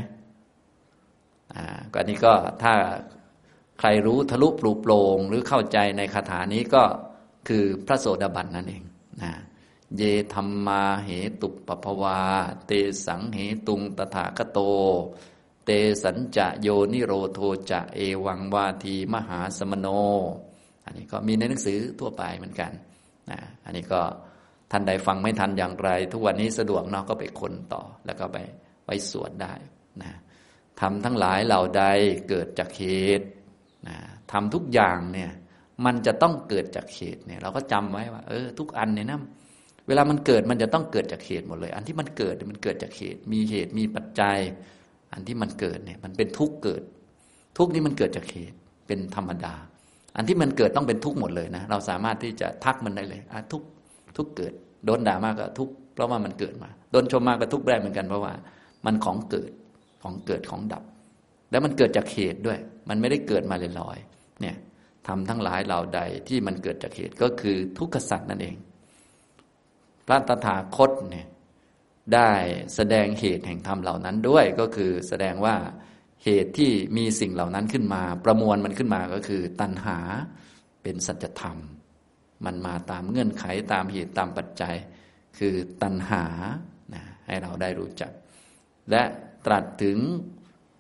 อ่าก็อันนี้ก็ถ้าใครรู้ทะลุปลุกโปร่งหรือเข้าใจในคาถานี้ก็คือพระโสดาบันนั่นเองนะ เยธรรมาเหตุปปภวา เตสังเหตุงตถาคโต เตสัญจะโยนิโรโทจะเอวังวาทีมหาสมโน อันนี้ก็มีในหนังสือทั่วไปเหมือนกันนะอันนี้ก็ท่านใดฟังไม่ทันอย่างไร ทุกวันนี้สะดวกเนาะก็ไปค้นต่อ แล้วก็ไปไปสวดได้นะทำทั้งหลายเหล่าใดเกิดจากเหตุนะทำทุกอย่างเนี่ยมันจะต้องเกิดจากเหตุเนี่ย เราก็จำไว้ว่า เออ ทุกอันเนี่ยนะ เวลามันเกิดมันจะต้องเกิดจากเหตุหมดเลย อันที่มันเกิดมันเกิดจากเหตุ มีเหตุมีปัจจัย อันที่มันเกิดเนี่ย มันเป็นทุกข์เกิด ทุกข์นี้มันเกิดจากเหตุเป็นธรรมดา อันที่มันเกิดต้องเป็นทุกข์หมดเลยนะ เราสามารถที่จะทักมันได้เลยอะทุกทุกเกิด โดนด่ามากก็ทุกเพราะว่ามันเกิดมา โดนชมมากก็ทุกได้เหมือนกันเพราะว่า มันของเกิดของเกิดของดับ แล้วมันเกิดจากเหตุด้วย มันไม่ได้เกิดมาลอยๆเนี่ยทำทั้งหลายเหล่าใดที่มันเกิดจากเหตุก็คือทุกขสัตว์นั่นเอง พระตถาคตเนี่ยได้แสดงเหตุแห่งธรรมเหล่านั้นด้วยก็คือแสดงว่าเหตุที่มีสิ่งเหล่านั้นขึ้นมา ประมวลมันขึ้นมาก็คือตัณหาเป็นสัจธรรม มันมาตามเงื่อนไขตามเหตุตามปัจจัย คือตัณหานะให้เราได้รู้จัก และตรัสถึง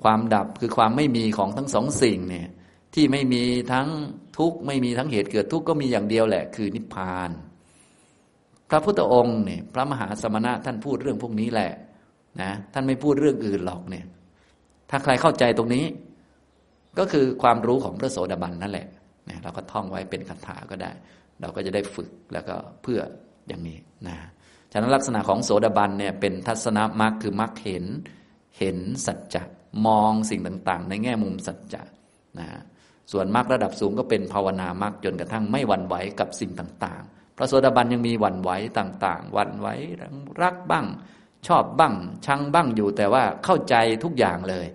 ความดับคือความไม่มีของทั้งสองสิ่งเนี่ยที่ไม่มีทั้งทุกข์ไม่มีทั้งเหตุเกิดทุกข์ก็มีอย่างเดียวแหละ คือนิพพาน พระพุทธองค์เนี่ยพระมหาสมณะท่านพูดเรื่องพวกนี้แหละนะท่านไม่พูดเรื่องอื่นหรอกเนี่ย ถ้าใครเข้าใจตรงนี้ ก็คือความรู้ของพระโสดาบันนั่นแหละนะเราก็ท่องไว้เป็นคาถาก็ได้ เราก็จะได้ฝึกแล้วก็เพื่ออย่างนี้นะฉะนั้นลักษณะของโสดาบันเนี่ยเป็นทัศนมรรคคือมรรคเห็นเห็นสัจจะมองสิ่งต่าง ๆ ในแง่มุมสัจจะนะส่วนมรรคระดับสูงก็เป็นภาวนามรรคจนกระทั่งไม่หวั่นไหวกับสิ่งต่างๆ พระโสดาบันยังมีหวั่นไหวต่างๆหวั่นไหวรักบ้าง ชอบบ้างชังบ้างอยู่ แต่ว่าเข้าใจทุกอย่างเลย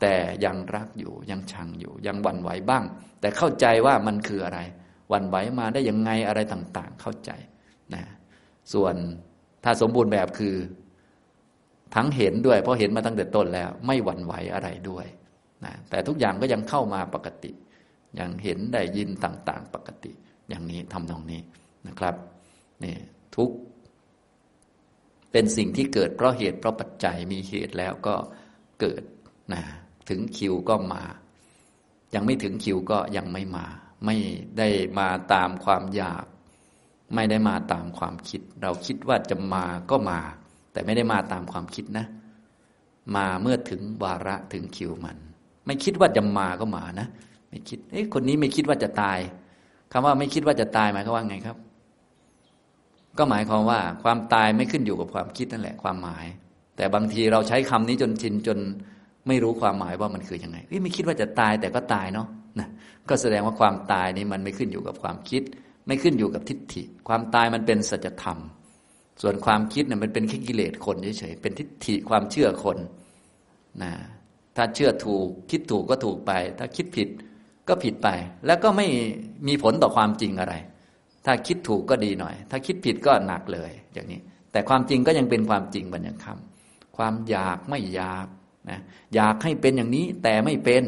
แต่ยังรักอยู่ยังชังอยู่ ยังหวั่นไหวบ้าง แต่เข้าใจว่ามันคืออะไรหวั่นไหวมาได้ยังไงอะไรต่างๆ เข้าใจนะส่วนถ้าสมบูรณ์แบบคือทั้งเห็นด้วย เพราะเห็นมาตั้งแต่ต้นแล้ว ไม่หวั่นไหวอะไรด้วยนะแต่ทุกอย่างก็ยังเข้ามาปกติ ยังเห็นได้ยินต่างๆ ปกติ อย่างนี้ทำตรงนี้ นะครับนี่ทุกเป็นสิ่งที่เกิดเพราะเหตุเพราะปัจจัยมีเหตุแล้วก็เกิดนะถึงคิวก็มา ยังไม่ถึงคิวก็ยังไม่มา ไม่ได้มาตามความอยาก ไม่ได้มาตามความคิด เราคิดว่าจะมาก็มา แต่ไม่ได้มาตามความคิดนะ มาเมื่อถึงวาระถึงคิวมัน ไม่คิดว่าจะมาก็มานะ ไม่คิดเอ๊ะคนนี้ไม่คิดว่าจะตายคำว่าไม่คิดว่าจะตายหมายความว่าไงครับ ก็หมายความว่าความตายไม่ขึ้นอยู่กับความคิดนั่นแหละความหมาย แต่บางทีเราใช้คำนี้จนชินจนไม่รู้ความหมายว่ามันคือยังไงไม่คิดว่าจะตายแต่ก็ตายเนาะนะก็แสดงว่าความตายนี้มันไม่ขึ้นอยู่กับความคิด ไม่ขึ้นอยู่กับทิฏฐิ ความตายมันเป็นสัจธรรม ส่วนความคิดเนี่ยมันเป็นแค่กิเลสคนเฉยๆเป็นทิฏฐิความเชื่อคนนะถ้าเชื่อถูกคิดถูกก็ถูกไป ถ้าคิดผิดก็ผิดไป แล้วก็ไม่มีผลต่อความจริงอะไร ถ้าคิดถูกก็ดีหน่อย ถ้าคิดผิดก็หนักเลย อย่างนี้ แต่ความจริงก็ยังเป็นความจริงบัญญัติคำความอยากไม่อยากนะอยากให้เป็นอย่างนี้แต่ไม่เป็น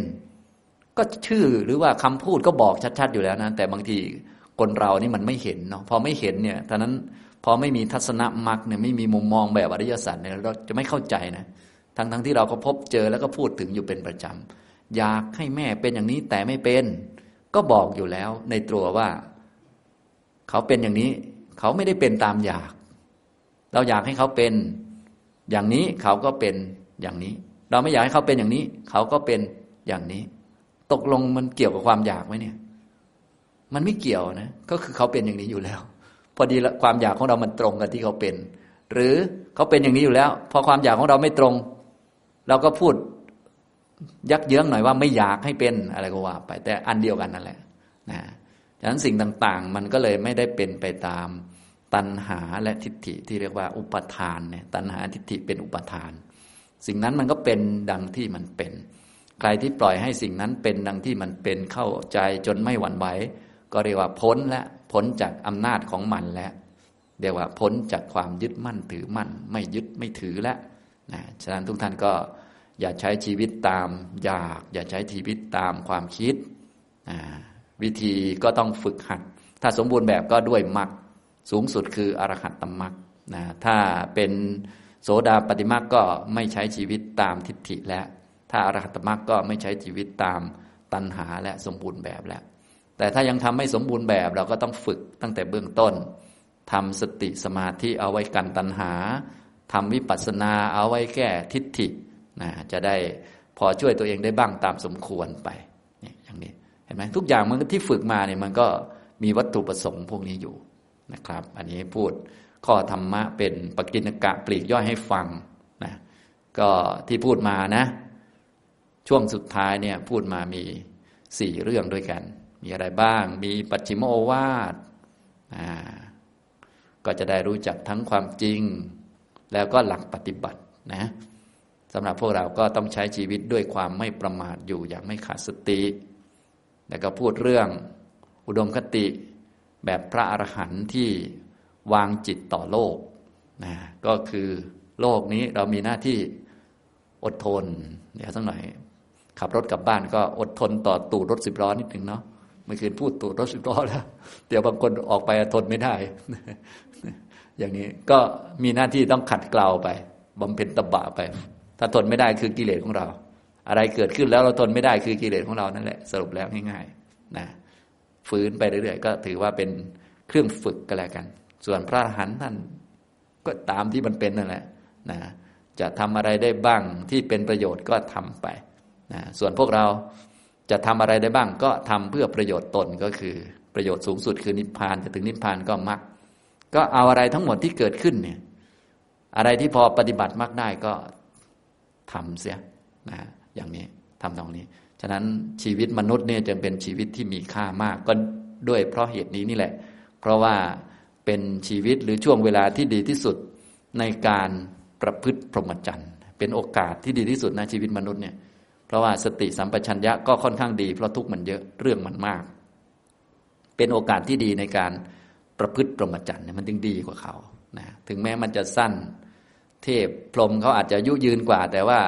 ก็ชื่อหรือว่าคำพูดก็บอกชัด ๆ อยู่แล้วนะแต่บางทีคนเรานี่มันไม่เห็นเนาะพอไม่เห็นเนี่ยท่านั้นพอไม่มีทัศนมักเนี่ยไม่มีมุมมองแบบอริยสัจเนี่ยเราจะไม่เข้าใจนะทั้งทั้งที่เราก็พบเจอแล้วก็พูดถึงอยู่เป็นประจำอยากให้แม่เป็นอย่างนี้แต่ไม่เป็น ก็บอกอยู่แล้วในตัวว่า เขาเป็นอย่างนี้ เขาไม่ได้เป็นตามอยาก เราอยากให้เขาเป็นอย่างนี้เขาก็เป็นอย่างนี้ เราไม่อยากให้เขาเป็นอย่างนี้ เขาก็เป็นอย่างนี้ ตกลงมันเกี่ยวกับความอยากไหมเนี่ย มันไม่เกี่ยวนะ ก็คือเขาเป็นอย่างนี้อยู่แล้ว พอดีความอยากของเรามันตรงกับที่เขาเป็น หรือเขาเป็นอย่างนี้อยู่แล้ว พอความอยากของเราไม่ตรง เราก็พูดยักเยื้องหน่อยว่าไม่อยากให้เป็นอะไรก็ว่า ไปแต่อันเดียวกันนั่นแหละ นะ ฉะนั้นสิ่งต่างๆ มันก็เลยไม่ได้เป็นไปตามตัณหาและทิฏฐิที่เรียกว่าอุปทานเนี่ยตัณหาทิฏฐิเป็นอุปทาน สิ่งนั้นมันก็เป็นดังที่มันเป็น ใครที่ปล่อยให้สิ่งนั้นเป็นดังที่มันเป็นเข้าใจจนไม่หวั่นไหวก็เรียกว่าพ้นและพ้นจากอำนาจของมันแล้วเรียกว่าพ้นจากความยึดมั่นถือมั่น ไม่ยึดไม่ถือแล้วนะฉะนั้นทุกท่านก็อย่าใช้ชีวิตตามอยาก อย่าใช้ชีวิตตามความคิดอ่า วิธีก็ต้องฝึกหัด ถ้าสมบูรณ์แบบก็ด้วยมรรคสูงสุดคืออรหัตตมรรคนะถ้าเป็นโสดาปฏิมรรคก็ไม่ใช้ชีวิตตามทิฏฐิแล้ว ถ้าอรหัตตมรรคก็ไม่ใช้ชีวิตตามตัณหาและสมบูรณ์แบบแล้ว แต่ถ้ายังทำไม่สมบูรณ์แบบเราก็ต้องฝึกตั้งแต่เบื้องต้นทำสติสมาธิเอาไว้กันตัณหาทำวิปัสสนาเอาไว้แก้ทิฏฐินะจะได้พอช่วยตัวเองได้บ้างตามสมควรไปอย่างนี้ เห็นไหมทุกอย่างมันที่ฝึกมาเนี่ยมันก็มีวัตถุประสงค์พวกนี้อยู่นะครับ อันนี้พูดข้อธรรมะเป็นปกิณกะปลีกย่อยให้ฟังนะก็ที่พูดมานะ ช่วงสุดท้ายเนี่ยพูดมามีสี่เรื่องด้วยกัน มีอะไรบ้าง มีปัจฉิมโอวาทก็จะได้รู้จักทั้งความจริง แล้วก็หลักปฏิบัตินะสำหรับพวกเราก็ต้องใช้ชีวิตด้วยความไม่ประมาทอยู่อย่างไม่ขาดสติ แล้วก็พูดเรื่องอุดมคติแบบพระอรหันต์ที่วางจิตต่อโลกนะก็คือโลกนี้เรามีหน้าที่อดทน เดี๋ยวสักหน่อย ขับรถกลับบ้านก็อดทนต่อตูดรถสิบล้อนิดหนึ่งเนาะไม่คืนพูดตูดรถสิบล้อแล้ว เดี๋ยวบางคนออกไปทนไม่ได้ อย่างนี้ก็มีหน้าที่ต้องขัดเกลาไปบำเพ็ญตบะไป ถ้าทนไม่ได้คือกิเลสของเรา อะไรเกิดขึ้นแล้วเราทนไม่ได้คือกิเลสของเรานั่นแหละสรุปแล้วง่ายๆนะฝืนไปเรื่อยๆ ก็ถือว่าเป็นเครื่องฝึกก็แล้วกัน ส่วนพระหันท่านก็ตามที่มันเป็นนั่นแหละนะจะทำอะไรได้บ้างที่เป็นประโยชน์ก็ทำไปนะส่วนพวกเราจะทำอะไรได้บ้างก็ทำเพื่อประโยชน์ตนก็คือประโยชน์สูงสุดคือนิพพานจะถึงนิพพานก็มักก็เอาอะไรทั้งหมดที่เกิดขึ้นเนี่ยอะไรที่พอปฏิบัติมากได้ก็ทำเสียนะ อย่างนี้ทำตรงนี้ ฉะนั้นชีวิตมนุษย์เนี่ยจึงเป็นชีวิตที่มีค่ามากก็ด้วยเพราะเหตุนี้นี่แหละ เพราะว่าเป็นชีวิตหรือช่วงเวลาที่ดีที่สุดในการประพฤติพรหมจรรย์ เป็นโอกาสที่ดีที่สุดในชีวิตมนุษย์เนี่ยเพราะว่าสติสัมปชัญญะก็ค่อนข้างดี เพราะทุกมันเยอะเรื่องมันมาก เป็นโอกาสที่ดีในการประพฤติพรหมจรรย์เนี่ยมันจึงดีกว่าเขานะถึงแม้มันจะสั้น เทพพรหมเขาอาจจะยุยืนกว่า แต่ว่า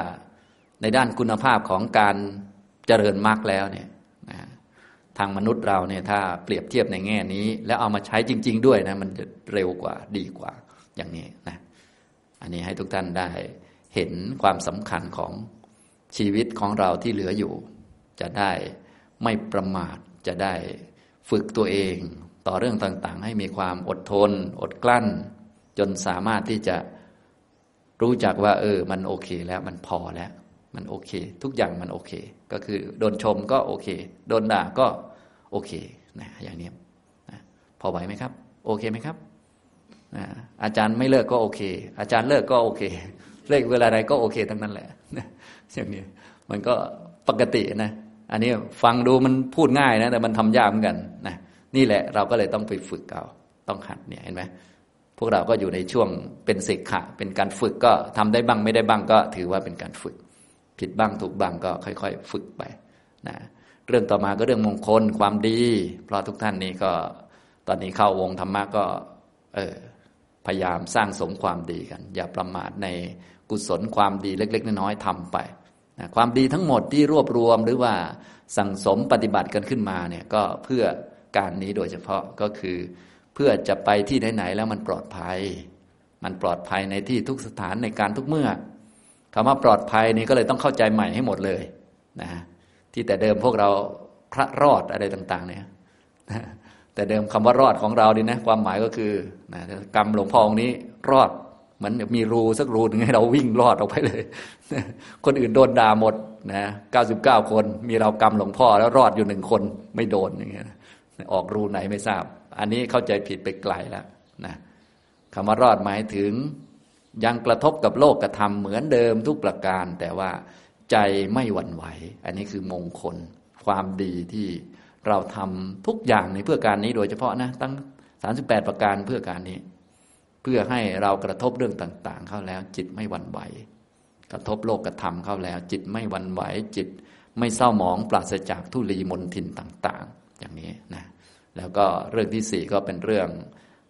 ในด้านคุณภาพของการเจริญมรรคแล้วเนี่ยทางมนุษย์เราเนี่ยถ้าเปรียบเทียบในแง่นี้ แล้วเอามาใช้จริง ๆ ด้วยนะมันจะเร็วกว่าดีกว่าอย่างนี้นะอันนี้ให้ทุกท่านได้เห็นความสำคัญของชีวิตของเราที่เหลืออยู่ จะได้ไม่ประมาทจะได้ฝึกตัวเอง ต่อเรื่องต่างๆ ให้มีความอดทน อดกลั้น จนสามารถที่จะรู้จักว่า เออ มันโอเคแล้วมันพอแล้ว มันโอเค ทุกอย่างมันโอเค ก็คือโดนชมก็โอเค โดนด่าก็โอเคนะอย่างนี้นะพอไหวไหมครับ โอเคไหมครับนะอาจารย์ไม่เลิกก็โอเค อาจารย์เลิกก็โอเค เลิกเวลาใดก็โอเค ทั้งนั้นแหละอย่างนี้มันก็ปกตินะ อันนี้ฟังดูมันพูดง่ายนะ แต่มันทำยากเหมือนกันนะนี่แหละเราก็เลยต้องไปฝึกเอาต้องหัดเนี่ยเห็นไหมพวกเราก็อยู่ในช่วงเป็นเสกขะเป็นการฝึกก็ทำได้บ้างไม่ได้บ้างก็ถือว่าเป็นการฝึก ผิดบ้างถูกบ้างก็ค่อย ๆ ฝึกไปนะเรื่องต่อมาก็เรื่องมงคลความดี เพราะทุกท่านนี้ก็ตอนนี้เข้าวงธรรมะก็เออพยายามสร้างสมความดีกัน อย่าประมาทในกุศลความดีเล็ก ๆ น้อยๆทำไปนะความดีทั้งหมดที่รวบรวมหรือว่าสั่งสมปฏิบัติกันขึ้นมาเนี่ยก็เพื่อการนี้โดยเฉพาะก็คือ เพื่อจะไปที่ไหนๆแล้วมันปลอดภัย มันปลอดภัยในที่ทุกสถานในการทุกเมื่อ คำว่าปลอดภัยนี้ก็เลยต้องเข้าใจใหม่ให้หมดเลยนะที่แต่เดิมพวกเราพระรอดอะไรต่าง ๆ เนี่ยแต่เดิมคำว่ารอดของเราดีนะ ความหมายก็คือนะกรรมหลวงพ่อองค์นี้รอดเหมือนมีรูสักรูนึงให้เราวิ่งรอดออกไปเลย คนอื่นโดนด่าหมดนะเก้าสิบเก้าคนมีเรากรรมหลวงพ่อแล้วรอดอยู่หนึ่งคนไม่โดนอย่างเงี้ยออกรูไหนไม่ทราบ อันนี้เข้าใจผิดไปไกลแล้วนะคำว่ารอดหมายถึง ยังกระทบกับโลกกระทำเหมือนเดิมทุกประการ แต่ว่าใจไม่หวั่นไหว อันนี้คือมงคล ความดีที่เราทำทุกอย่างในเพื่อการนี้โดยเฉพาะนะ ตั้งสาสิบแปดประการเพื่อการนี้ เพื่อให้เรากระทบเรื่องต่าง ๆ เข้าแล้ว จิตไม่หวั่นไหว กระทบโลกกระทำเข้าแล้ว จิตไม่หวั่นไหว จิตไม่เศร้าหมองปราศจากทุลีมนทินต่าง ๆ อย่างนี้นะแล้วก็เรื่องที่สี่ก็เป็นเรื่อง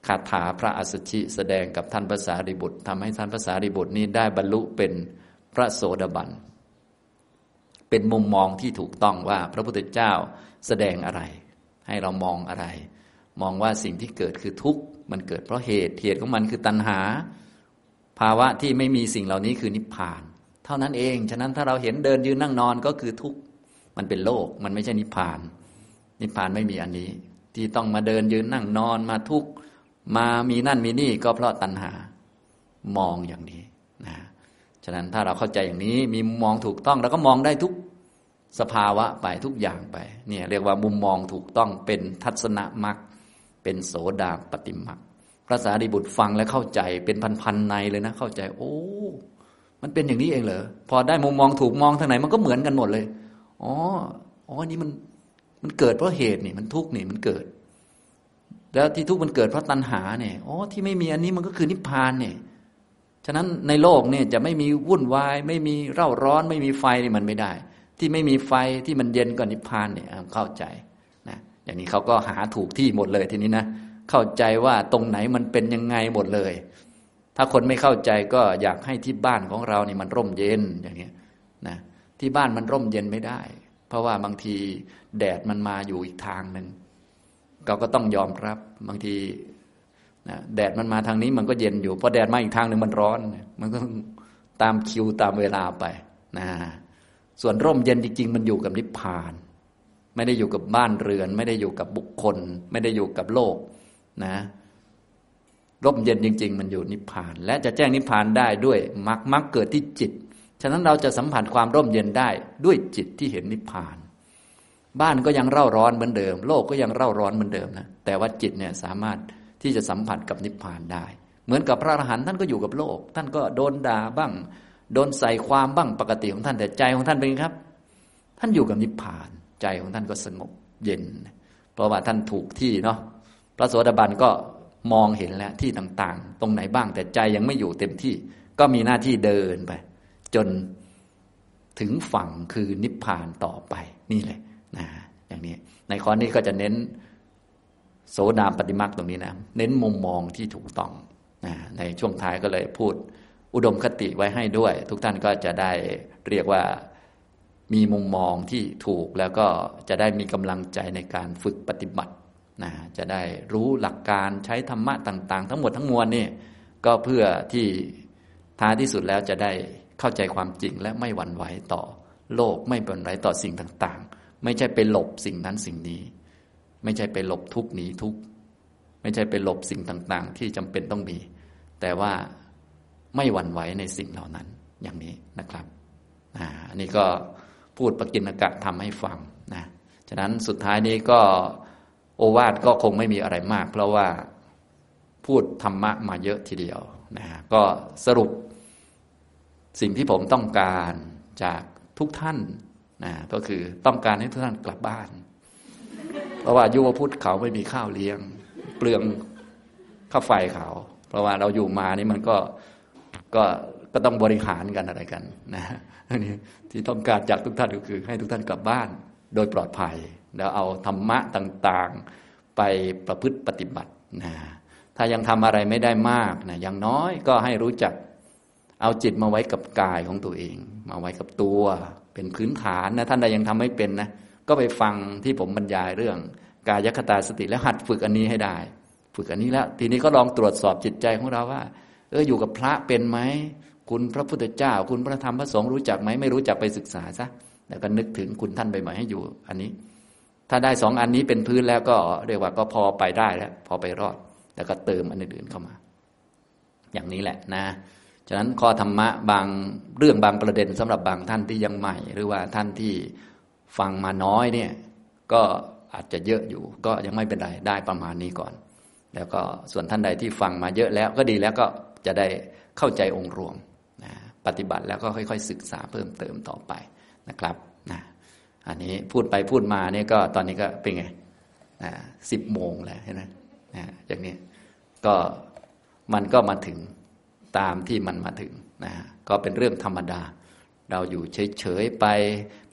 คาถาพระอัสสชิแสดงกับท่านภาษาริบุตรทำให้ท่านภาษาริบุตรนี้ได้บรรลุเป็นพระโสดาบัน เป็นมุมมองที่ถูกต้องว่าพระพุทธเจ้าแสดงอะไร ให้เรามองอะไร มองว่าสิ่งที่เกิดคือทุกข์มันเกิดเพราะเหตุเหตุของมันคือตัณหา ภาวะที่ไม่มีสิ่งเหล่านี้คือนิพพาน เท่านั้นเอง ฉะนั้นถ้าเราเห็นเดินยืนนั่งนอนก็คือทุกข์มันเป็นโลกมันไม่ใช่นิพพาน นิพพานไม่มีอันนี้ ที่ต้องมาเดินยืนนั่งนอนมาทุกข์ มามีนั่นมีนี่ก็เพราะตัณหามองอย่างนี้นะฉะนั้นถ้าเราเข้าใจอย่างนี้มีมองถูกต้องเราก็มองได้ทุกสภาวะไปทุกอย่างไปเนี่ยเรียกว่ามุมมองถูกต้องเป็นทัศนมักเป็นโสดาปฏิมักพระสารีบุตรฟังและเข้าใจเป็นพันๆในเลยนะ เข้าใจ โอ้ มันเป็นอย่างนี้เองเหรอพอได้มุมมองถูกมองทางไหนมันก็เหมือนกันหมดเลยอ๋ออ๋อนี่มันมันเกิดเพราะเหตุนี่มันทุกข์นี่มันเกิด แล้วที่ทุกข์มันเกิดเพราะตัณหาเนี่ยอ๋อที่ไม่มีอันนี้มันก็คือนิพพานเนี่ยฉะนั้นในโลกเนี่ยจะไม่มีวุ่นวาย ไม่มีเร่าร้อน ไม่มีไฟนี่มันไม่ได้ ที่ไม่มีไฟที่มันเย็นกว่านิพพานเนี่ยเข้าใจนะอย่างนี้เขาก็หาถูกที่หมดเลยทีนี้นะเข้าใจว่าตรงไหนมันเป็นยังไงหมดเลย ถ้าคนไม่เข้าใจก็อยากให้ที่บ้านของเราเนี่ยมันร่มเย็นอย่างนี้นะที่บ้านมันร่มเย็นไม่ได้ เพราะว่าบางทีแดดมันมาอยู่อีกทางหนึ่ง เราก็ต้องยอมรับบางทีแดดมันมาทางนี้มันก็เย็นอยู่พอแดดมาอีกทางหนึ่งมันร้อน มันก็ตามคิวตามเวลาไปนะส่วนร่มเย็นจริง ๆ มันอยู่กับนิพพาน ไม่ได้อยู่กับบ้านเรือน ไม่ได้อยู่กับบุคคล ไม่ได้อยู่กับโลกนะร่มเย็นจริง ๆ มันอยู่นิพพาน และจะแจ้งนิพพานได้ด้วยมรรคมรรคเกิดที่จิต ฉะนั้นเราจะสัมผัสความร่มเย็นได้ด้วยจิตที่เห็นนิพพาน บ้านก็ยังเร่าร้อนเหมือนเดิม โลกก็ยังเร่าร้อนเหมือนเดิมนะแต่ว่าจิตเนี่ยสามารถที่จะสัมผัสกับนิพพานได้ เหมือนกับพระอรหันต์ท่านก็อยู่กับโลก ท่านก็โดนด่าบ้าง โดนใส่ความบ้างปกติของท่านแต่ใจของท่านเป็นไงครับ ท่านอยู่กับนิพพาน ใจของท่านก็สงบเย็น เพราะว่าท่านถูกที่เนาะพระโสดาบันก็มองเห็นแล้วที่ต่างๆ ตรงไหนบ้างแต่ใจยังไม่อยู่เต็มที่ก็มีหน้าที่เดินไป จนถึงฝั่งคือนิพพานต่อไปนี่แหละ นะอย่างนี้ ในข้อนี้ก็จะเน้นโสดาปฏิมาตรงนี้นะเน้นมุมมองที่ถูกต้องนะในช่วงท้ายก็เลยพูดอุดมคติไว้ให้ด้วย ทุกท่านก็จะได้เรียกว่ามีมุมมองที่ถูกแล้วก็จะได้มีกำลังใจในการฝึกปฏิบัตินะจะได้รู้หลักการใช้ธรรมะต่าง ๆ ทั้งหมดทั้งมวลนี่ก็เพื่อที่ท้ายที่สุดแล้วจะได้เข้าใจความจริงและไม่หวั่นไหวต่อโลกไม่หวั่นไหวต่อสิ่งต่าง ๆ ไม่ใช่ไปหลบสิ่งนั้นสิ่งนี้ ไม่ใช่ไปหลบทุกหนีทุก ไม่ใช่ไปหลบสิ่งต่าง ๆ ที่จำเป็นต้องมี แต่ว่าไม่หวั่นไหวในสิ่งเหล่านั้นอย่างนี้นะครับอันนี้ก็พูดปกินกะทำให้ฟังนะฉะนั้นสุดท้ายนี้ก็โอวาทก็คงไม่มีอะไรมาก เพราะว่าพูดธรรมะมาเยอะทีเดียวนะก็สรุปสิ่งที่ผมต้องการจากทุกท่าน นะก็คือต้องการให้ทุกท่านกลับบ้าน เพราะว่ายุวพุทธเขาไม่มีข้าวเลี้ยง เปลืองข้าวไฟเขา เพราะว่าเราอยู่มานี่มันก็ก็ก็ต้องบริหารกันอะไรกันนะนี่ที่ต้องการจากทุกท่านก็คือ ให้ทุกท่านกลับบ้านโดยปลอดภัย แล้วเอาธรรมะต่างๆไปประพฤติปฏิบัตินะถ้ายังทำอะไรไม่ได้มากนะอย่างน้อยก็ให้รู้จักเอาจิตมาไว้กับกายของตัวเอง มาไว้กับตัว เป็นพื้นฐานนะท่านใดยังทำไม่เป็นนะก็ไปฟังที่ผมบรรยายเรื่อง กายคตาสติแล้วหัดฝึกอันนี้ให้ได้ ฝึกอันนี้แล้ว ทีนี้ก็ลองตรวจสอบจิตใจของเราว่า เอออยู่กับพระเป็นไหมคุณพระพุทธเจ้า คุณพระธรรมพระสงฆ์รู้จักไหมไม่รู้จักไปศึกษาซะแล้วก็นึกถึงคุณท่านไปใหม่ให้อยู่อันนี้ ถ้าได้สองอันนี้เป็นพื้นแล้วก็เรียกว่าก็พอไปได้แล้วพอไปรอด แล้วก็เติมอันอื่นๆเข้ามา อย่างนี้แหละนะ ฉะนั้นข้อธรรมะบางเรื่องบางประเด็นสำหรับบางท่านที่ยังใหม่ หรือว่าท่านที่ฟังมาน้อยเนี่ยก็อาจจะเยอะอยู่ ก็ยังไม่เป็นไรได้ประมาณนี้ก่อน แล้วก็ส่วนท่านใดที่ฟังมาเยอะแล้วก็ดีแล้วก็จะได้เข้าใจองค์รวมนะปฏิบัติแล้วก็ค่อยๆ ศึกษาเพิ่มเติมต่อไปนะครับนะอันนี้พูดไปพูดมาเนี่ยก็ตอนนี้ก็เป็นไงสิบโมงแล้วใช่ไหมนะอย่างนี้ก็มันก็มาถึง ตามที่มันมาถึงนะก็เป็นเรื่องธรรมดา เราอยู่เฉยๆไป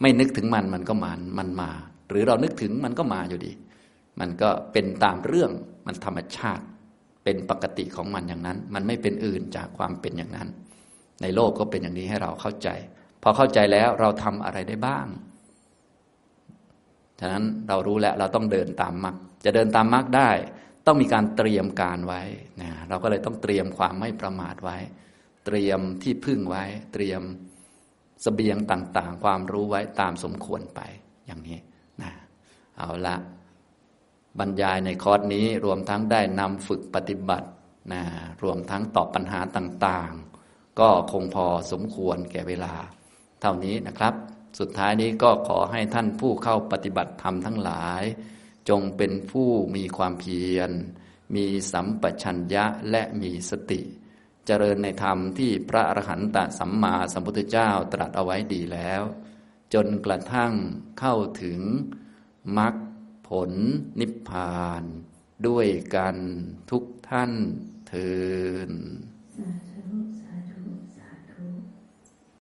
ไม่นึกถึงมันมันก็มามันมา หรือเรานึกถึงมันก็มาอยู่ดี มันก็เป็นตามเรื่องมันธรรมชาติ เป็นปกติของมันอย่างนั้น มันไม่เป็นอื่นจากความเป็นอย่างนั้น ในโลกก็เป็นอย่างนี้ให้เราเข้าใจ พอเข้าใจแล้วเราทำอะไรได้บ้างฉะนั้นเรารู้แล้วเราต้องเดินตามมรรคจะเดินตามมรรคได้ ต้องมีการเตรียมการไว้นะเราก็เลยต้องเตรียมความไม่ประมาทไว้ เตรียมที่พึ่งไว้ เตรียมสเสบียงต่าง ๆ ความรู้ไว้ตามสมควรไปอย่างนี้นะเอาละบรรยายในคอร์สนี้รวมทั้งได้นำฝึกปฏิบัตินะรวมทั้งตอบปัญหาต่างๆ ก็คงพอสมควรแก่เวลา เท่านี้นะครับ สุดท้ายนี้ก็ขอให้ท่านผู้เข้าปฏิบัติธรรมทั้งหลาย จงเป็นผู้มีความเพียร มีสัมปชัญญะและมีสติ เจริญในธรรมที่พระอรหันตสัมมาสัมพุทธเจ้าตรัสเอาไว้ดีแล้ว จนกระทั่งเข้าถึงมรรคผลนิพพาน ด้วยกันทุกท่านเทิน